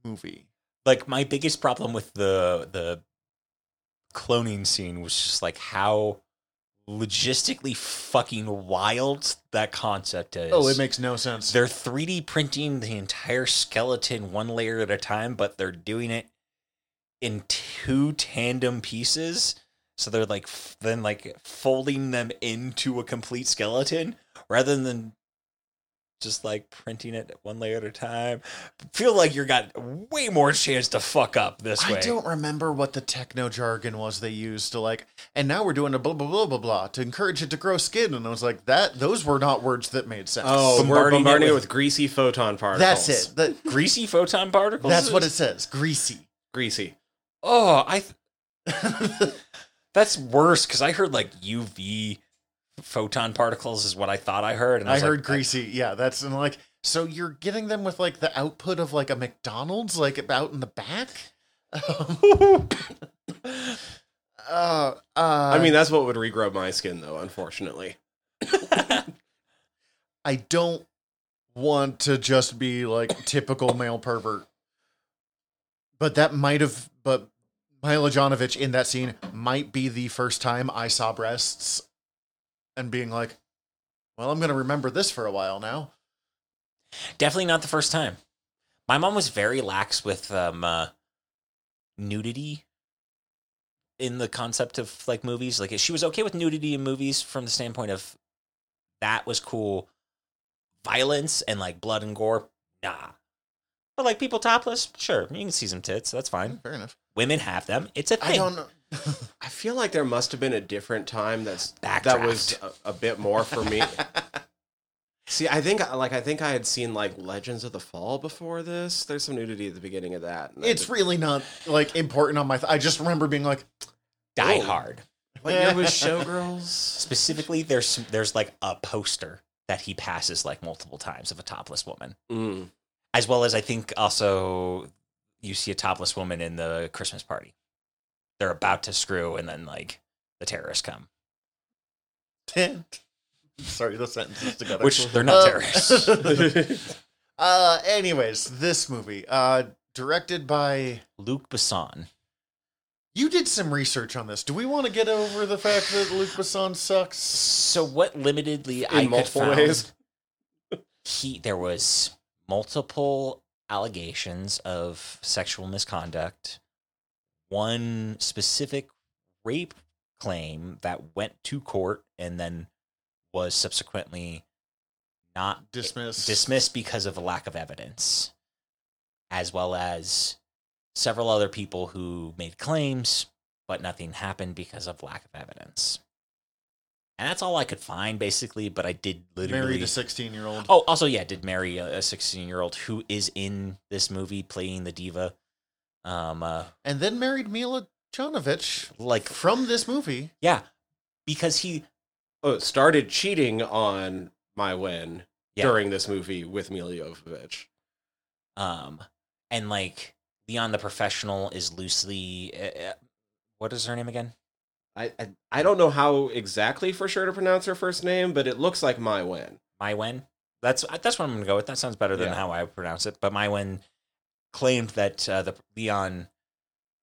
movie. like my biggest problem with the the cloning scene was just like how logistically fucking wild that concept is. Oh, it makes no sense. they're 3D printing the entire skeleton one layer at a time, but they're doing it in two tandem pieces. So they're like f- then like folding them into a complete skeleton rather than just like printing it one layer at a time. Feel like you're got way more chance to fuck up this way. I don't remember what the techno jargon was they used to like, and now we're doing a blah blah blah blah blah to encourage it to grow skin, and I was like, that those were not words that made sense. Oh, Bombarding we're bombarding it with- with, greasy photon particles. that's it. The, Greasy photon particles. that's what it says. Greasy. Greasy. Oh, I. Th- that's worse because I heard like UV photon particles is what I thought I heard, and I, I heard like, greasy. Yeah, that's and like so you're getting them with like the output of like a McDonald's like out in the back. Um, uh, uh, I mean, that's what would regrow my skin, though. Unfortunately. I don't want to just be like typical male pervert. But that might have but Milla Jovovich in that scene might be the first time I saw breasts and being like, well, I'm going to remember this for a while now. Definitely not the first time. My mom was very lax with um, uh, nudity in the concept of like movies. Like she was okay with nudity in movies from the standpoint of that was cool. Violence and like blood and gore, nah. But like people topless, sure, you can see some tits. That's fine. Fair enough. Women have them. It's a thing. I don't know. I feel like there must have been a different time that's that was a, a bit more for me. See, I think like I think I had seen like Legends of the Fall before this. There's some nudity at the beginning of that. it's just- really not like important on my. Th- I just remember being like, Die Oh. Hard. what year was Showgirls? Specifically, there's there's like a poster that he passes like multiple times of a topless woman, Mm. as well as I think also you see a topless woman in the Christmas party. They're about to screw, and then like the terrorists come, sorry, the sentences together. which they're not Uh, terrorists. uh, anyways, this movie, uh, directed by. Luc Besson. You did some research on this. Do we want to get over the fact that Luc Besson sucks? So what limitedly I In could multiple found, ways. he there was multiple allegations of sexual misconduct one specific rape claim that went to court and then was subsequently not Dismissed. dismissed because of a lack of evidence as well as several other people who made claims but nothing happened because of lack of evidence and that's all i could find basically but i did literally Married a 16 year old. Oh, also, yeah, did marry a 16 year old who is in this movie playing the diva. Um, uh, And then married Milla Jovovich like, from this movie. yeah, because he, Oh, started cheating on my Wen Yeah. during this movie with Milla Jovovich. um, and like Leon the professional is loosely, uh, uh, what is her name again? I, I I don't know how exactly for sure to pronounce her first name, but it looks like my Wen. My Wen. That's that's what I'm gonna go with. That sounds better than Yeah. how I would pronounce it. But Maïwenn claimed that uh, the Leon,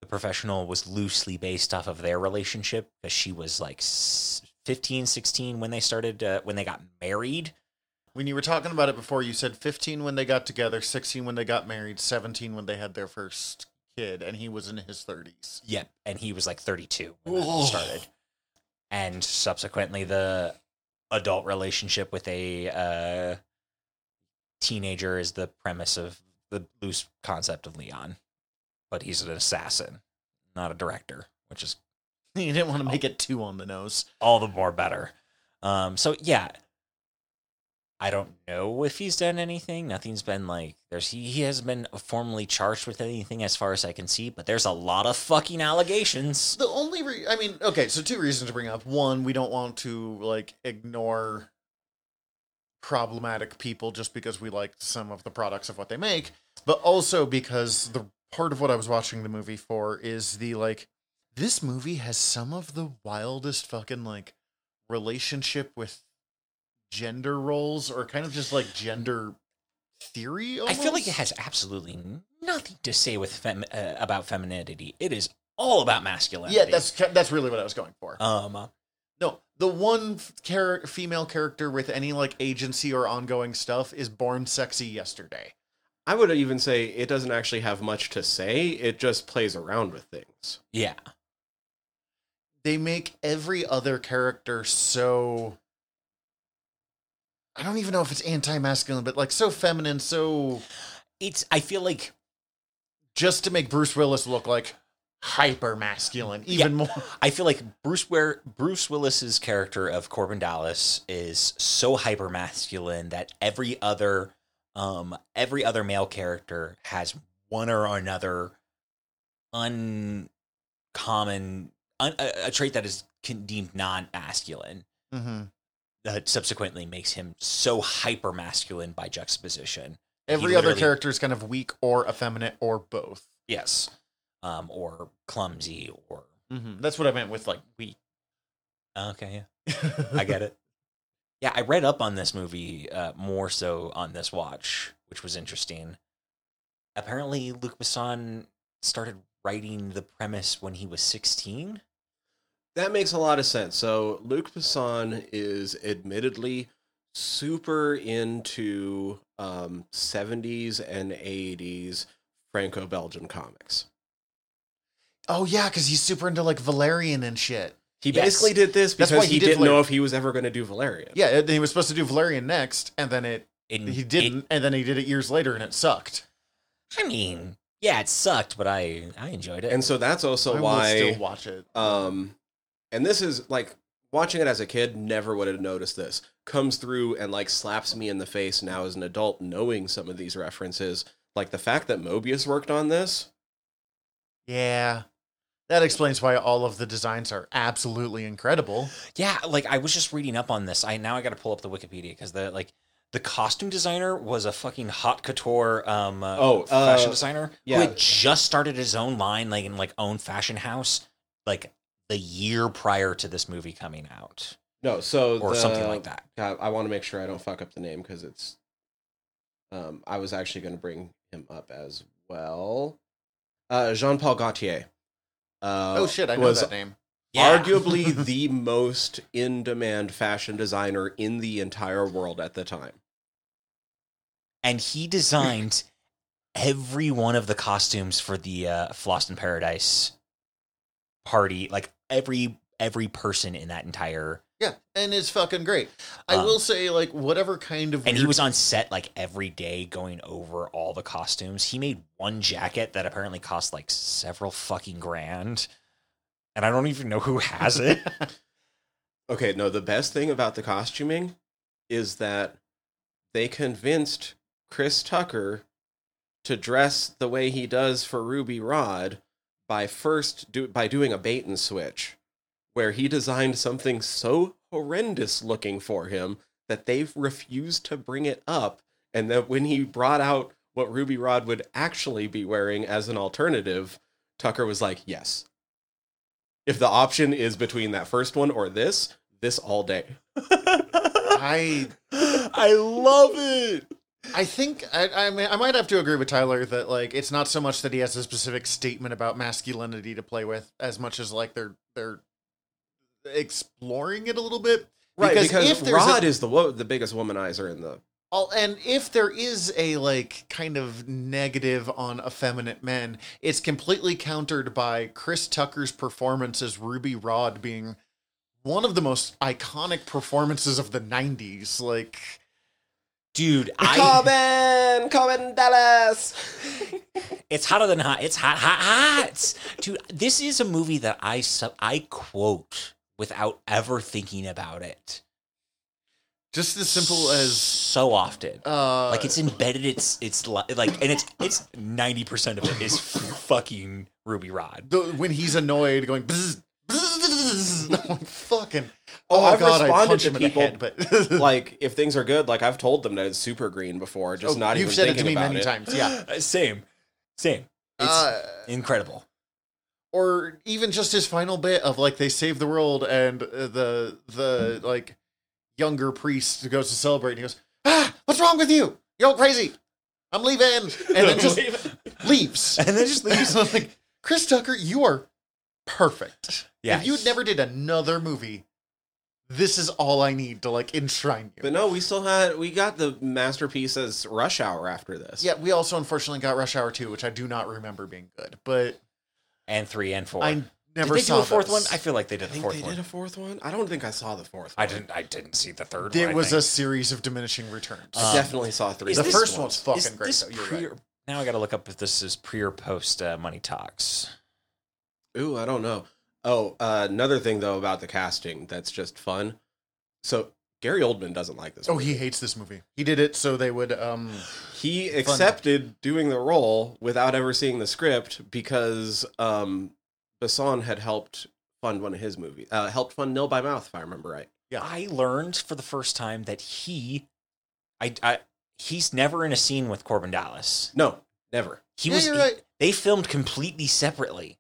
the professional, was loosely based off of their relationship because she was like s- 15, 16 when they started uh, when they got married. When you were talking about it before, you said 15 when they got together, 16 when they got married, 17 when they had their first kid, and he was in his 30s. Yep, and he was like 32 when that started. And subsequently, the adult relationship with a uh, teenager is the premise of the loose concept of Leon, but he's an assassin, not a director, which is You didn't want to make it too on the nose. all the more better. Um, so yeah, I don't know if he's done anything. Nothing's been like there's he, he hasn't been formally charged with anything as far as I can see, but there's a lot of fucking allegations. The only re- I mean, okay, so two reasons to bring up. One, we don't want to like ignore problematic people just because we like some of the products of what they make, but also because the part of what I was watching the movie for is the like this movie has some of the wildest fucking like relationship with gender roles or kind of just like gender theory I feel like it has absolutely nothing to say with fem- uh, about femininity. It is all about masculinity. Yeah, that's that's really what I was going for. um No, the one char- female character with any like agency or ongoing stuff is born sexy yesterday. I would even say it doesn't actually have much to say. It just plays around with things. yeah. They make every other character so I don't even know if it's anti-masculine, but like so feminine, so It's I feel like just to make Bruce Willis look like hyper masculine even more. I feel like Bruce Ware, Bruce Willis's character of Korben Dallas is so hyper masculine that every other um every other male character has one or another uncommon un, a, a trait that is con- deemed non-masculine Mm-hmm. that subsequently makes him so hyper masculine by juxtaposition. Every other character is kind of weak or effeminate or both. Yes. Um or clumsy or Mm-hmm. That's what I meant with like weak. okay, yeah. I get it. Yeah, I read up on this movie uh, more so on this watch, which was interesting. Apparently, Luc Besson started writing the premise when he was 16. That makes a lot of sense. So Luc Besson is admittedly super into um, 70s and 80s Franco-Belgian comics. Oh yeah, because he's super into like Valerian and shit. He Yes. basically did this That's because why he he, did didn't Valer- know if he was ever going to do Valerian. Yeah, he was supposed to do Valerian next, and then it And he didn't, and then he did it years later, and it sucked. I mean, yeah, it sucked, but I I enjoyed it. And so that's also why I will why still watch it. um and this is like watching it as a kid never would have noticed this comes through and like slaps me in the face now as an adult knowing some of these references like the fact that Moebius worked on this yeah, that explains why all of the designs are absolutely incredible. Yeah, like I was just reading up on this. I now I got to pull up the Wikipedia because the like the costume designer was a fucking haute couture um uh, Oh, fashion uh, designer yeah. who had just started his own line like in like own fashion house like the year prior to this movie coming out no so or the- something like that. God, i want to make sure i don't fuck up the name because it's um i was actually going to bring him up as well uh jean-paul gaultier uh, oh shit, I know that name. Yeah. arguably the most in demand fashion designer in the entire world at the time. and he designed every one of the costumes for the uh, Fhloston Paradise party. Like every every person in that entire Yeah, and it's fucking great. I Um, will say, like, whatever kind of and he was on set like every day going over all the costumes. He made one jacket that apparently cost like several fucking grand. And I don't even know who has it. Okay, no, the best thing about the costuming is that they convinced Chris Tucker to dress the way he does for Ruby Rhod by first do by doing a bait and switch where he designed something so horrendous looking for him that they've refused to bring it up and that when he brought out what Ruby Rhod would actually be wearing as an alternative Tucker was like yes if the option is between that first one or this this all day I I love it. I think I, I mean I might have to agree with Tyler that like it's not so much that he has a specific statement about masculinity to play with as much as like they're they're exploring it a little bit. Right, because, if there's a- Rod is the wo- the biggest womanizer in the. All, and if there is a like kind of negative on effeminate men, it's completely countered by Chris Tucker's performance as Ruby Rhod being one of the most iconic performances of the 90s. Like Dude, I Korben, Korben Dallas. it's hotter than hot. It's hot, hot, hot. Dude, this is a movie that I su- I quote without ever thinking about it. just as simple as so often. uh like it's embedded. It's it's like and it's it's ninety percent of it is fucking Ruby Rhod. the, when he's annoyed going bzz, bzz, I'm fucking Oh, oh, I've god responded to people, head but like if things are good, like I've told them that it's super green before, just Oh, not you've even said it to thinking me about many it. times yeah same, same. It's uh, incredible. Or even just his final bit of like they save the world and uh, the the like younger priest goes to celebrate and he goes ah what's wrong with you? You're all crazy. I'm leaving. And then just leaves. And then just leaves. I'm like chris tucker you are perfect. Yeah, if you never did another movie this is all i need to like enshrine you. But no, we still had we got the masterpiece as Rush Hour after this. yeah we also unfortunately got rush hour 2 which i do not remember being good but and three and four. i Did never they saw do a fourth those. one? I feel like they did I a think fourth they one. did a fourth one. I don't think I saw the fourth. I one. didn't. I didn't see the third. It one, I was think. a series of diminishing returns. I Um, definitely saw three. is the this first one. one's fucking Is great. this Though. You're pre- right. Now I got to look up if this is pre or post uh, money talks. Ooh, I don't know. Oh, uh, another thing though about the casting that's just fun. So Gary Oldman doesn't like this. Oh, movie. he hates this movie. He did it so they would. um he accepted doing the role without ever seeing the script because um Besson had helped fund one of his movies. Uh, helped fund Nil by Mouth, if I remember right. Yeah. I learned for the first time that he, I, I, he's never in a scene with Korben Dallas. No, never. He yeah, was. you're he- right. they filmed completely separately.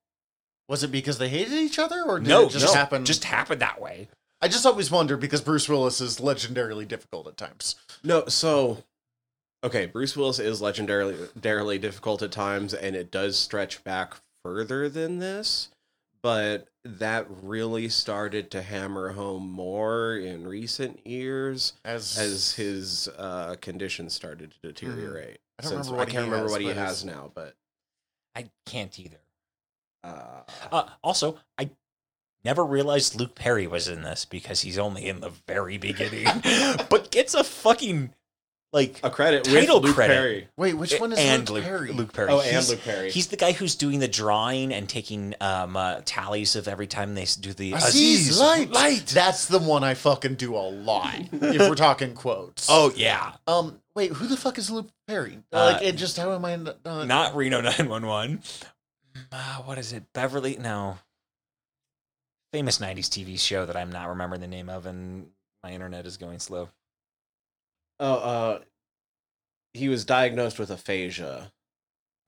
Was it because they hated each other, or did no, it just no, happen? Just happened that way. I just always wonder because Bruce Willis is legendarily difficult at times. No, so okay, Bruce Willis is legendarily legendarily difficult at times, and it does stretch back further than this. But that really started to hammer home more in recent years As as his uh, condition started to deteriorate. I don't Since- remember what I can't remember has, what he has now, but I can't either. uh, Uh, also, I never realized Luke Perry was in this because he's only in the very beginning, but gets a fucking like a credit Title with Luke credit. Perry. wait, which one is and Luke Perry? Luke Perry. Oh, He's- and Luke Perry. He's the guy who's doing the drawing and taking um, uh, tallies of every time they do the Aziz Light. Light. That's the one I fucking do a lot. if we're talking quotes. Oh yeah, um, wait, who the fuck is Luke Perry? Uh, like, it just how am I? Uh, not Reno nine one one. Uh, What is it? Beverly? No. Famous '90s TV show that I'm not remembering the name of, and my internet is going slow. Oh, uh, he was diagnosed with aphasia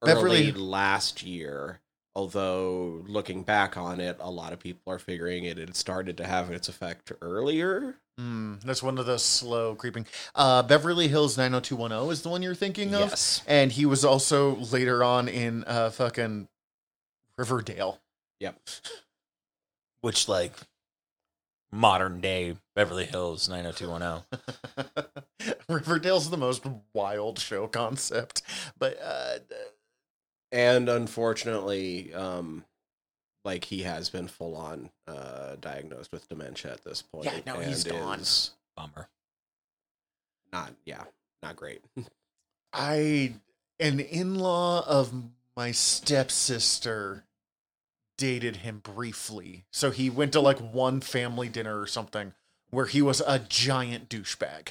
Beverly- early last year. Although looking back on it, a lot of people are figuring it had started to have its effect earlier. Hmm, that's one of the slow creeping. Uh, Beverly Hills 90210 is the one you're thinking of. Yes. And he was also later on in uh, fucking Riverdale. Yep. Which like modern day Beverly Hills 90210. Riverdale's the most wild show concept. But uh, And unfortunately, um, like he has been full on uh, diagnosed with dementia at this point. Yeah, no, he's and gone. Bummer. Not, yeah, not great. I, an in law of my stepsister, dated him briefly. So he went to like one family dinner or something where he was a giant douchebag.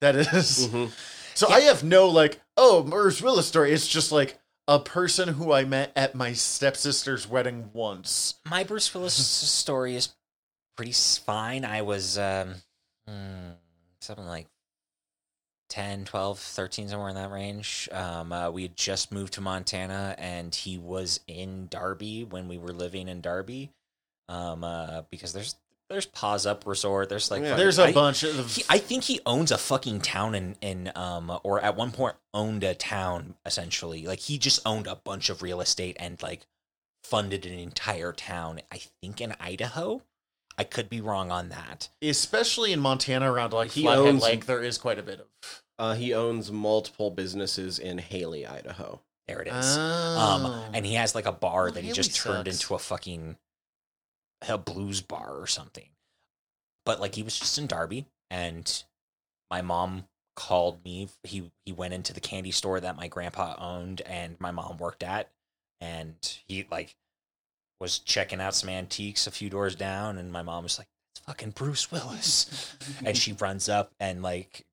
That is. Mhm. So I have no like, oh, Bruce Willis story. It's just like a person who I met at my stepsister's wedding once. My Bruce Willis story is pretty fine. I was um, hmm, something like 10, 12, 13, somewhere in that range. Um, uh, we had just moved to Montana and he was in Darby when we were living in Darby. Um, uh, because there's there's Pause Up Resort. There's like Yeah. fucking- There's a I- bunch of. He, I think he owns a fucking town in in um or at one point owned a town essentially. Like he just owned a bunch of real estate and like funded an entire town. I think in Idaho. I could be wrong on that. especially in Montana around like He Flathead owns- Lake, there is quite a bit of. Uh, he owns multiple businesses in Hailey, Idaho. There it is. Oh. Um, and he has like a bar Well, that he Hailey just turned sucks. into a fucking a blues bar or something. But like he was just in Darby, and my mom called me. He he went into the candy store that my grandpa owned, and my mom worked at, and he like was checking out some antiques a few doors down, and my mom was like, "It's fucking Bruce Willis," and she runs up and like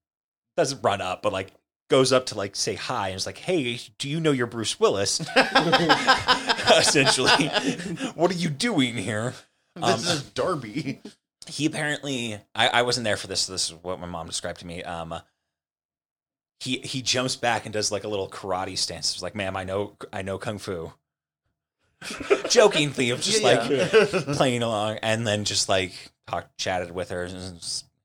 doesn't run up, but like goes up to like say hi and is like, "Hey, do you know you're Bruce Willis?" Essentially, what are you doing here? this Um, is Darby. He apparently, I, I wasn't there for this. This is what my mom described to me. Um, he he jumps back and does like a little karate stance. It's like, "Ma'am, I know I know kung fu." Jokingly, of just like playing along, and then just like talk, chatted with her, and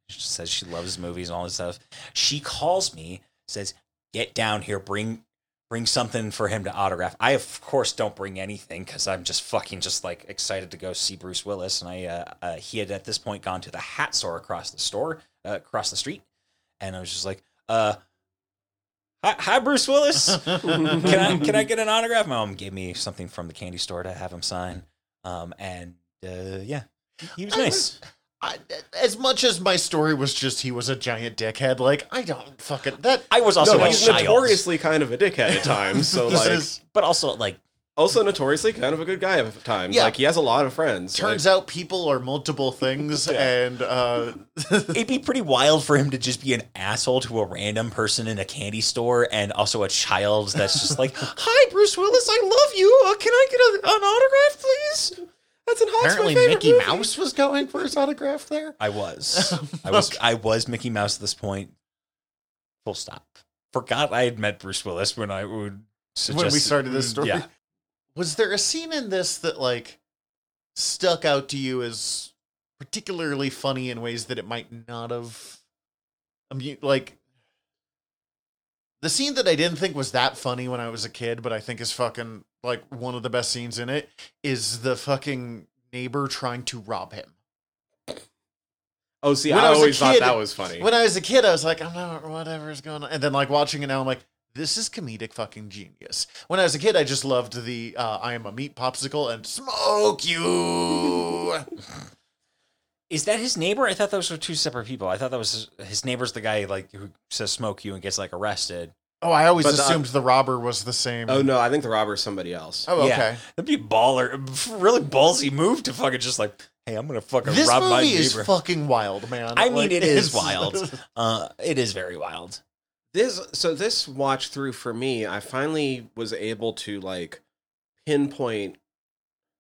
she says she loves movies and all this stuff. She calls me, says, "Get down here, bring bring something for him to autograph." I of course don't bring anything because I'm just fucking just like excited to go see Bruce Willis, and I uh, uh, he had at this point gone to the hat store across the store uh, across the street, and I was just like, "Uh." Hi, hi, Bruce Willis. can I can I get an autograph? My mom gave me something from the candy store to have him sign. Um, and uh, yeah, he was I nice. I, as much as my story was just he was a giant dickhead, like I don't fucking that. I was also no, a he's child, notoriously kind of a dickhead at times. So like, says- but also like also notoriously kind of a good guy at times. Yeah. Like he has a lot of friends. turns out people are multiple things, and uh, it'd be pretty wild for him to just be an asshole to a random person in a candy store, and also a child that's just like, "Hi, Bruce Willis, I love you. Uh, can I get a, an autograph, please?" that's an apparently Mickey Mouse was going for his autograph there. I was, I was, I was Mickey Mouse at this point. Full stop. Forgot I had met Bruce Willis when I would suggest when we started this story. Yeah. Was there a scene in this that like stuck out to you as particularly funny in ways that it might not have? I mean, like the scene that I didn't think was that funny when I was a kid, but I think is fucking like one of the best scenes in it is the fucking neighbor trying to rob him. Oh, see, When I, I always thought that was funny. When I was a kid, I was like, I'm not whatever is going on, and then like watching it now, I'm like, this is comedic fucking genius. When I was a kid, I just loved the uh, I am a meat popsicle and smoke you. Is that his neighbor? I thought those were two separate people. I thought that was his, his neighbor's the guy like who says "smoke you" and gets like arrested. Oh, I always But the- assumed the robber was the same. oh no, I think the robber is somebody else. Oh, Yeah. okay. That'd be a baller, really ballsy move to fucking just like, hey, I'm gonna fucking This rob my movie is neighbor. fucking wild, man. I mean, Like, it is it's- wild. uh, it is very wild. This so this watch through for me, I finally was able to like pinpoint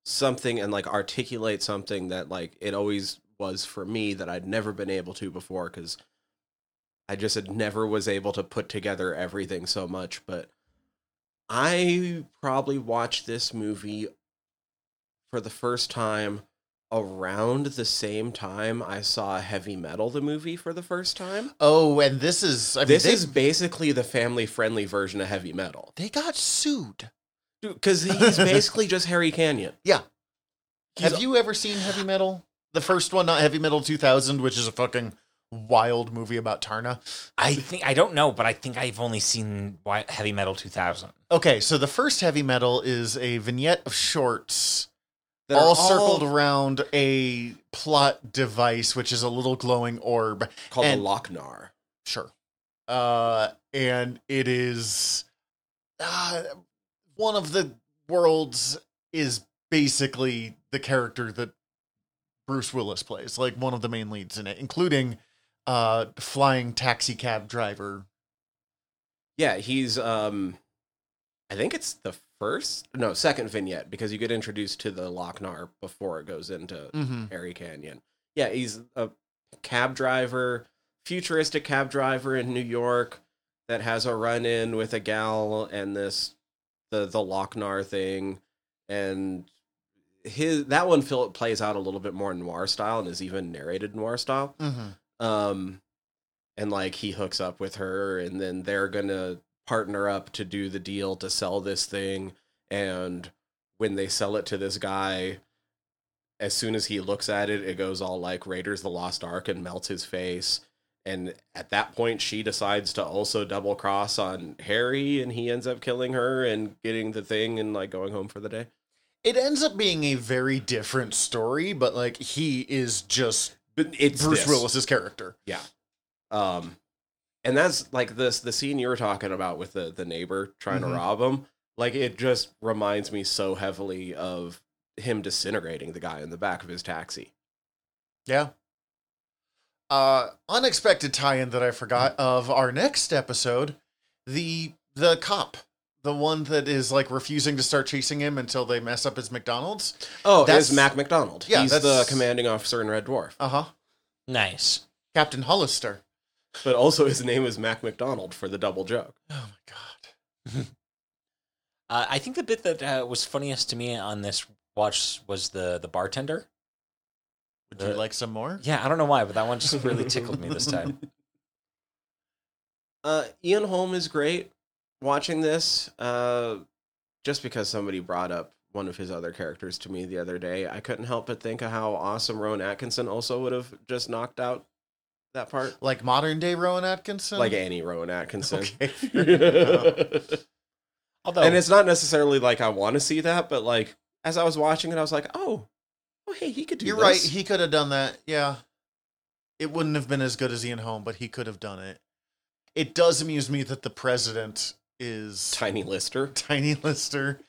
something and like articulate something that like it always was for me that I'd never been able to before because I just had never was able to put together everything so much. But I probably watched this movie for the first time around the same time I saw Heavy Metal, the movie, for the first time. Oh, and this is. I mean, this they, is basically the family friendly version of Heavy Metal. they got sued. Because he's basically just Harry Canyon. Yeah. He's- Have you ever seen Heavy Metal? The first one, not Heavy Metal 2000, which is a fucking wild movie about Taarna. I think I don't know, but I think I've only seen Wi- Heavy Metal 2000. Okay, so the first Heavy Metal is a vignette of shorts all circled around a plot device, which is a little glowing orb. called and- the Loc-Nar. Sure. Uh, and it is uh, one of the worlds is basically the character that Bruce Willis plays, like one of the main leads in it, including uh flying taxi cab driver. Yeah, he's um I think it's the first no, second vignette because you get introduced to the Loc-Nar before it goes into Mm-hmm. Harry Canyon. Yeah, he's a cab driver, futuristic cab driver in New York that has a run in with a gal and this the the Loc-Nar thing and his that one feel, plays out a little bit more noir style and is even narrated noir style. Mm-hmm. Um, and like he hooks up with her, and then they're gonna partner up to do the deal to sell this thing. And when they sell it to this guy, as soon as he looks at it, it goes all like Raiders the Lost Ark and melts his face. And at that point, she decides to also double cross on Harry, and he ends up killing her and getting the thing and like going home for the day. It ends up being a very different story, but like he is just But it's Bruce this. Willis's character. Yeah. Um, and that's like this the scene you were talking about with the the neighbor trying Mhm. to rob him. Like it just reminds me so heavily of him disintegrating the guy in the back of his taxi. Yeah. Uh unexpected tie-in that I forgot of our next episode, the the cop, the one that is like refusing to start chasing him until they mess up his McDonald's. Oh, That's- that's Mac McDonald. Yeah, He's the commanding officer in Red Dwarf. Uh-huh. Nice. Captain Hollister. But also his name is Mac McDonald for the double joke. Oh my god. Uh, I think the bit that uh, was funniest to me on this watch was the the bartender. Would you Uh, like some more? Yeah, I don't know why, but that one just really tickled me this time. Uh, Ian Holm is great watching this. Uh, just because somebody brought up one of his other characters to me the other day, I couldn't help but think of how awesome Rowan Atkinson also would have just knocked out that part. Like modern day Rowan Atkinson? Like Annie Rowan Atkinson. Okay. Although, and it's not necessarily like I want to see that, but like as I was watching it, I was like, oh, oh, hey, he could do. You're this. right. He could have done that. Yeah. It wouldn't have been as good as Ian Holm, but he could have done it. It does amuse me that the president is Tiny Lister. Tiny Lister.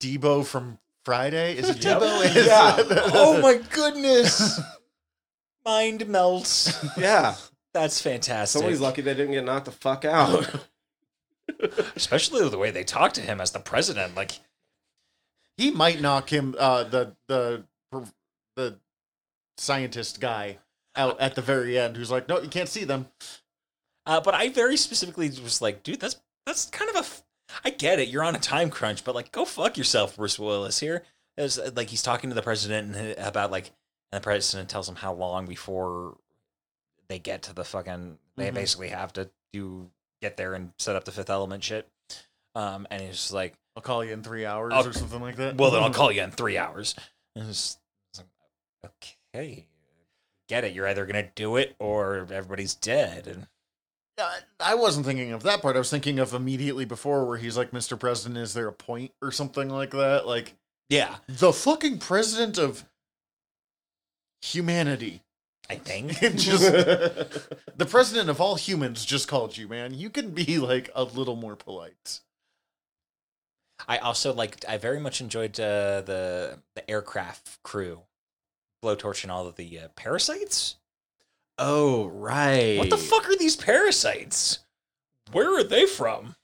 Debo from Friday. Is it Yep. Debo? Is Yeah. oh my goodness, mind melts. Yeah, That's fantastic. somebody's lucky they didn't get knocked the fuck out. especially the way they talk to him as the president. Like, He might knock him uh the the the scientist guy out at the very end who's like, "No, you can't see them." uh, but I very specifically was like, dude, that's that's kind of a. f- I get it. You're on a time crunch, but like, go fuck yourself, Bruce Willis. Here, it was uh, like he's talking to the president and uh, about like, and the president tells him how long before they get to the fucking. They Mhm. basically have to do get there and set up the Fifth Element shit. Um, and he's just like, I'll call you in 3 hours or something like that. well, then I'll call you in three hours. And it's, it's like, okay, get it. You're either gonna do it or everybody's dead. And I wasn't thinking of that part. I was thinking of immediately before where he's like, Mr. President, is there a point or something like that? Like, yeah, the fucking president of humanity. I think. Just the president of all humans just called you, man. You can be like a little more polite. I also like. I very much enjoyed uh, the the aircraft crew, blowtorch and all of the uh, parasites. oh right. What the fuck are these parasites? Where are they from?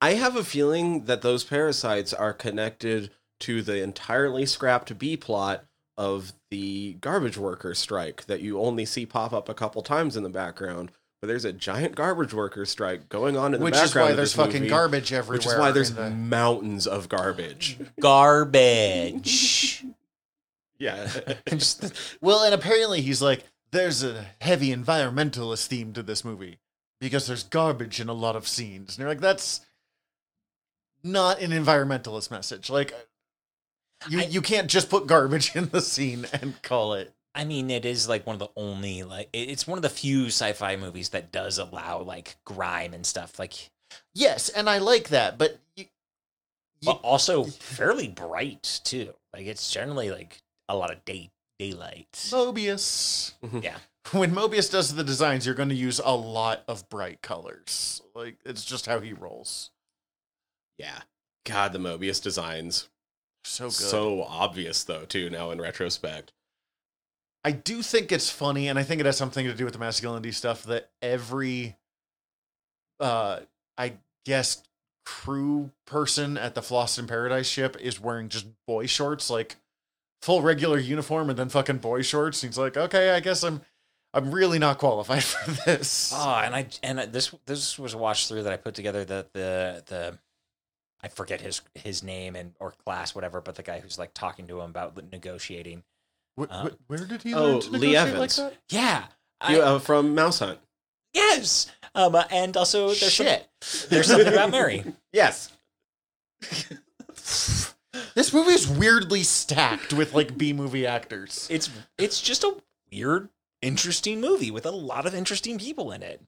I have a feeling that those parasites are connected to the entirely scrapped B plot of the garbage worker strike that you only see pop up a couple times in the background. But there's a giant garbage worker strike going on in the Which background. Which is why there's this fucking movie, garbage everywhere. Which is why there's the- mountains of garbage. Garbage. Yeah. Just- Well, and apparently he's like, there's a heavy environmentalist theme to this movie because there's garbage in a lot of scenes. And you're like, that's not an environmentalist message. Like, you I- you can't just put garbage in the scene and call it. I mean, it is like one of the only like it's one of the few sci-fi movies that does allow like grime and stuff. Like, Yes, and I like that, but you, you, but also fairly bright too. Like it's generally like a lot of day daylight. Moebius. Mm-hmm. Yeah. When Moebius does the designs, you're going to use a lot of bright colors. Like it's just how he rolls. yeah. God, the Moebius designs. So good. So obvious though, too, now in retrospect. I do think it's funny, and I think it has something to do with the masculinity stuff that every, uh, I guess, crew person at the Fhloston Paradise ship is wearing just boy shorts, like full regular uniform, and then fucking boy shorts. And He's like, okay, I guess I'm, I'm really not qualified for this. Oh, and I and this this was a watch through that I put together that the the I forget his his name and or class, whatever. But the guy who's like talking to him about negotiating. Wh- Um, wh- where did he oh, learn to Lee negotiate Evans. like that? Yeah, You, I- uh, from Mouse Hunt. yes. Um, uh, and also there's some- Shit. there's something about Mary. Yes. This movie is weirdly stacked with like B movie actors. It's it's just a weird, interesting movie with a lot of interesting people in it.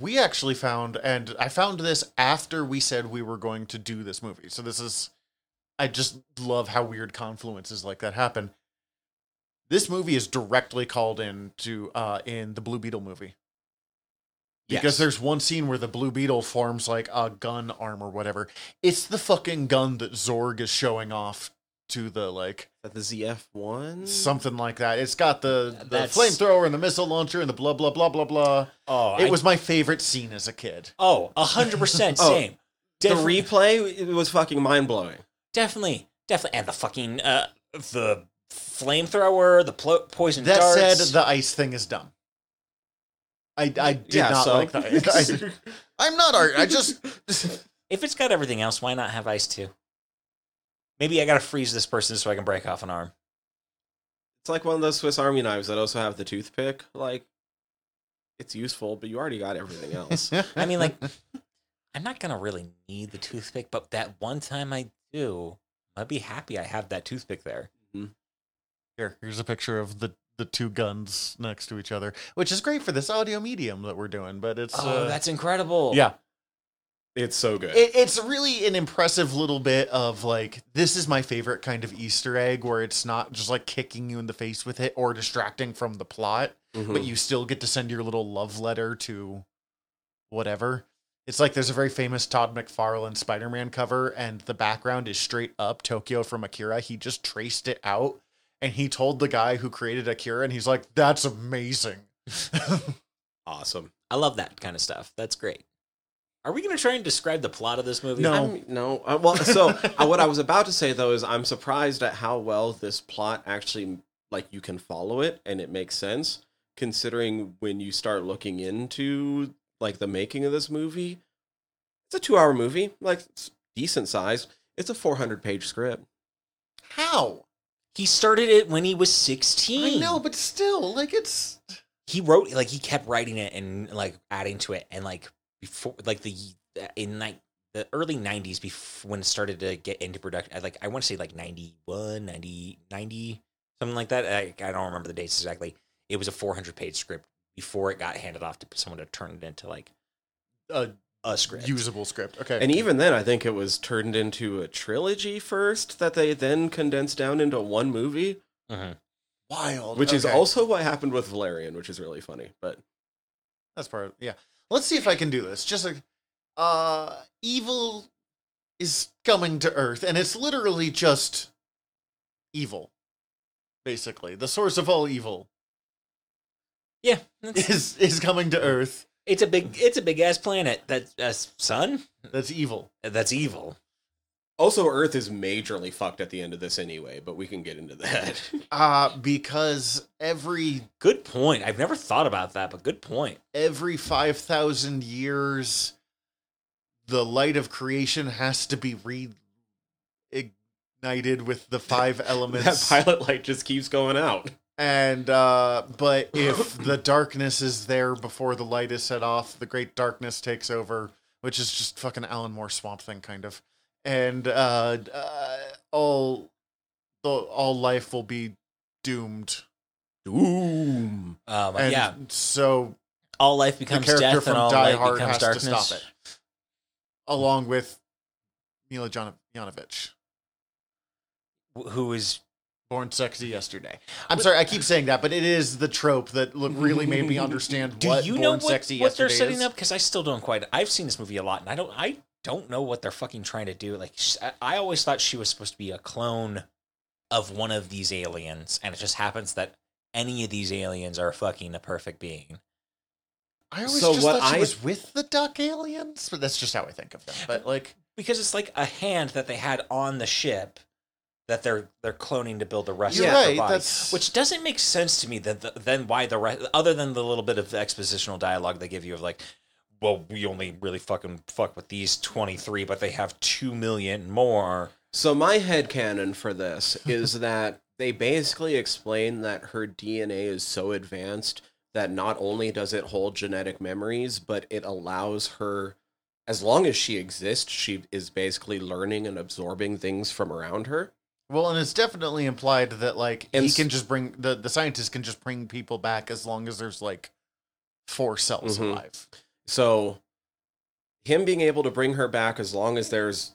We actually found, and I found this after we said we were going to do this movie. So this is, I just love how weird confluences like that happen. This movie is directly called in to uh, in the Blue Beetle movie. Because Yes. there's one scene where the Blue Beetle forms like a gun arm or whatever. It's the fucking gun that Zorg is showing off to the like the ZF one. something like that. It's got the, the That's- flamethrower and the missile launcher and the blah blah blah blah blah. Oh, It I- was my favorite scene as a kid. oh a hundred percent Oh, same. the Definitely- replay it was fucking mind blowing. Definitely, definitely, and the fucking uh, the flamethrower, the plo- poison That darts. said, the ice thing is dumb. I, I did Yeah, not so- like that. I, am not art. I just if it's got everything else, why not have ice too? Maybe I gotta freeze this person so I can break off an arm. It's like one of those Swiss Army knives that also have the toothpick. Like, it's useful, but you already got everything else. I mean, like, I'm not gonna really need the toothpick, but that one time I do, I'd be happy I have that toothpick there. here. Here's a picture of the the two guns next to each other, which is great for this audio medium that we're doing. But it's Oh, uh, that's incredible. yeah. It's so good. It, it's really an impressive little bit of like this is my favorite kind of Easter egg where it's not just like kicking you in the face with it or distracting from the plot, Mhm. but you still get to send your little love letter to whatever. It's like there's a very famous Todd McFarlane Spider-Man cover, and the background is straight up Tokyo from Akira. He just traced it out, and he told the guy who created Akira, and he's like, "That's amazing." awesome. I love that kind of stuff. That's great. Are we gonna try and describe the plot of this movie? No. I'm- no. Uh, well, so uh, what I was about to say though is I'm surprised at how well this plot actually like you can follow it and it makes sense considering when you start looking into like the making of this movie. It's a 2-hour movie, like it's decent size. It's a 400 page script. How? He started it when he was 16. I know, but still, like it's he wrote like he kept writing it and like adding to it and like before like the in like the early 90s before when it started to get into production like i want to say like 91 90 90 something like that I, I don't remember the dates exactly it was a 400 page script before it got handed off to someone to turn it into like a a script usable script. Okay, And even then I think it was turned into a trilogy first that they then condensed down into one movie, Mhm. wild, which is Okay. also what happened with Valerian, which is really funny. But That's part of yeah. Let's see if I can do this. Just like uh evil is coming to Earth, and it's literally just evil. Basically. The source of all evil yeah is is coming to Earth. it's a big it's a big ass planet that uh, sun That's evil. that's evil Also, Earth is majorly fucked at the end of this anyway, but we can get into that. Uh because every good point i've never thought about that but good point every 5000 years the light of creation has to be reignited with the five elements. that elements pilot light just keeps going out. and uh but if the darkness is there before the light is set off the great darkness takes over which is just fucking alan moore swamp thing kind of and uh, uh all the all life will be doomed Doom. um, and yeah so all life the becomes character death from and all Die light Hard becomes has darkness. to stop it, along with Milla Jon- Jovovich, Wh- Who is born sexy yesterday. I'm sorry, I keep saying that, but it is the trope that look, really made me understand do what you born know what, sexy what they're setting is. up? Because I still don't quite. I've seen this movie a lot, and I don't. I don't know what they're fucking trying to do. Like I- always thought she was supposed to be a clone of one of these aliens, and it just happens that any of these aliens are fucking a perfect being. I always So just what thought she I- was with the duck aliens, but that's just how I think of them. But mm-hmm. like, Because it's like a hand that they had on the ship that they're they're cloning to build the rest You're of right, body, that's- which doesn't make sense to me. That the, then why the rest, other than the little bit of expositional dialogue they give you of like, well, we only really fucking fuck with these 23, but they have 2 million more. So my head headcanon for this is that they basically explain that her DNA is so advanced that not only does it hold genetic memories, but it allows her as long as she exists, she is basically learning and absorbing things from around her. Well, and it's definitely implied that like And he can just bring the the scientist can just bring people back as long as there's like four cells Mhm. alive. So him being able to bring her back as long as there's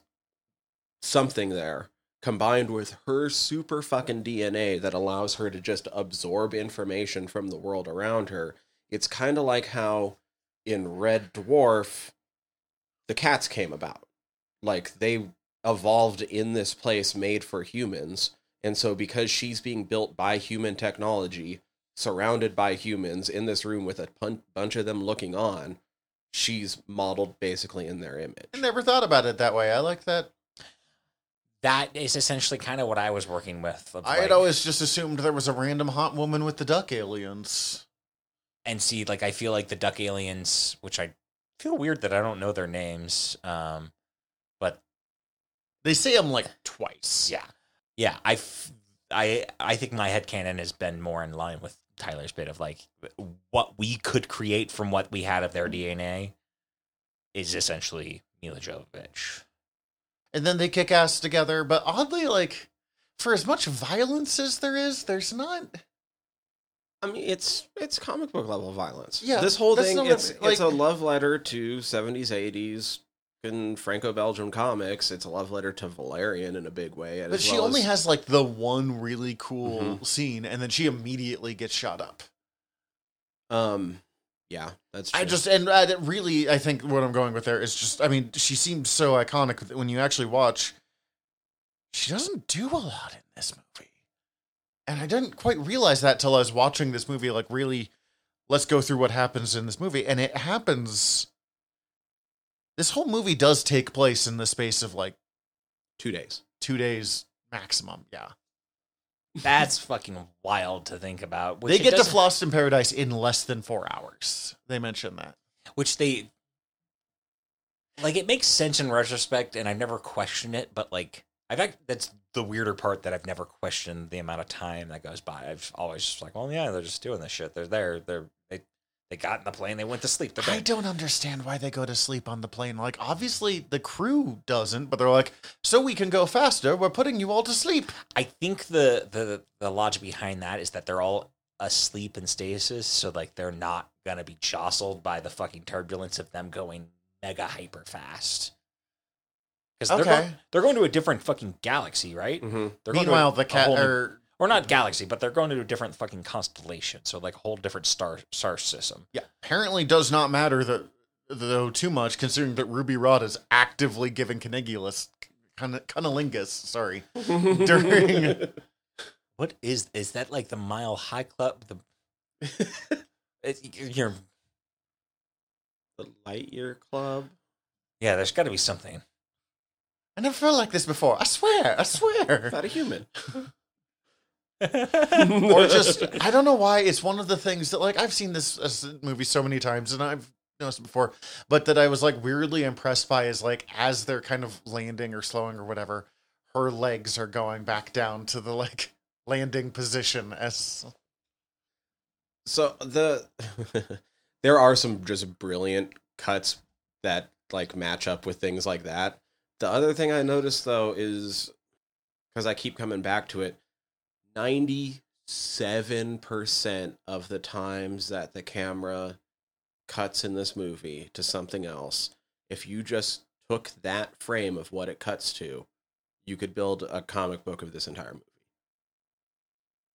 something there combined with her super fucking DNA that allows her to just absorb information from the world around her. It's kind of like how in Red Dwarf the cats came about. Like they evolved in this place made for humans. And so because she's being built by human technology, surrounded by humans in this room with a bunch of them looking on, she's modeled basically in their image. I never thought about it that way. I like that. That is essentially kind of what I was working with. of, I had always just assumed there was a random hot woman with the duck aliens. and see like I feel like the duck aliens, which I feel weird that I don't know their names. Um, but They say them like twice. yeah, yeah, I, f- I, I think my head headcanon has been more in line with Tyler's bit of like what we could create from what we had of their DNA is essentially Milla Jovovich. And then they kick ass together, but oddly, like for as much violence as there is, there's not. I mean, it's it's comic book level violence. Yeah, this whole thing not what I it's mean, it's a love letter to seventies, eighties, in Franco-Belgian comics. It's a love letter to Valerian in a big way. But she well only as- has like the one really cool Mhm. scene, and then she immediately gets shot up. um, yeah, that's. True. I just and uh, really, I think what I'm going with there is just, I mean, she seems so iconic that when you actually watch. She doesn't do a lot in this movie, and I didn't quite realize that till I was watching this movie. Like, really, let's go through what happens in this movie, and it happens. This whole movie does take place in the space of like two days. two days maximum. Yeah, That's fucking wild to think about. which they get to doesn't- Fhloston Paradise in less than four hours. They mention that. which they like it makes sense in retrospect and i've never questioned it but like i've act- that's the weirder part that i've never questioned the amount of time that goes by i've always just like well yeah they're just doing this shit they're there they're they they got in the plane they went to sleep they're I dead. don't understand why they go to sleep on the plane. Like, obviously, the crew doesn't, but they're like, so we can go faster. We're putting you all to sleep. i think the the the logic behind that is that they're all asleep in stasis so like they're not gonna be jostled by the fucking turbulence of them going mega hyper fast because they're, Okay. going, they're going to a different fucking galaxy right Mm-hmm. They're going to Meanwhile, a- the a cat whole new- or or not galaxy, but they're going to a different fucking constellation. So like a whole different star star system. yeah, apparently does not matter that though too much, considering that Ruby Rhod is actively giving Canigulus, cun- cunnilingus, sorry, during. What is is that like the Mile High Club? The it, you're the Lightyear Club. yeah. There's got to be something. I never felt like this before. I swear, I swear. Not a human. or just I don't know why it's one of the things that like I've seen this, this movie so many times and I've noticed it before, but that I was like weirdly impressed by is like as they're kind of landing or slowing or whatever, her legs are going back down to the like landing position as So the there are some just brilliant cuts that like match up with things like that. The other thing I noticed though is because I keep coming back to it, ninety seven percent of the times that the camera cuts in this movie to something else, if you just took that frame of what it cuts to, you could build a comic book of this entire movie.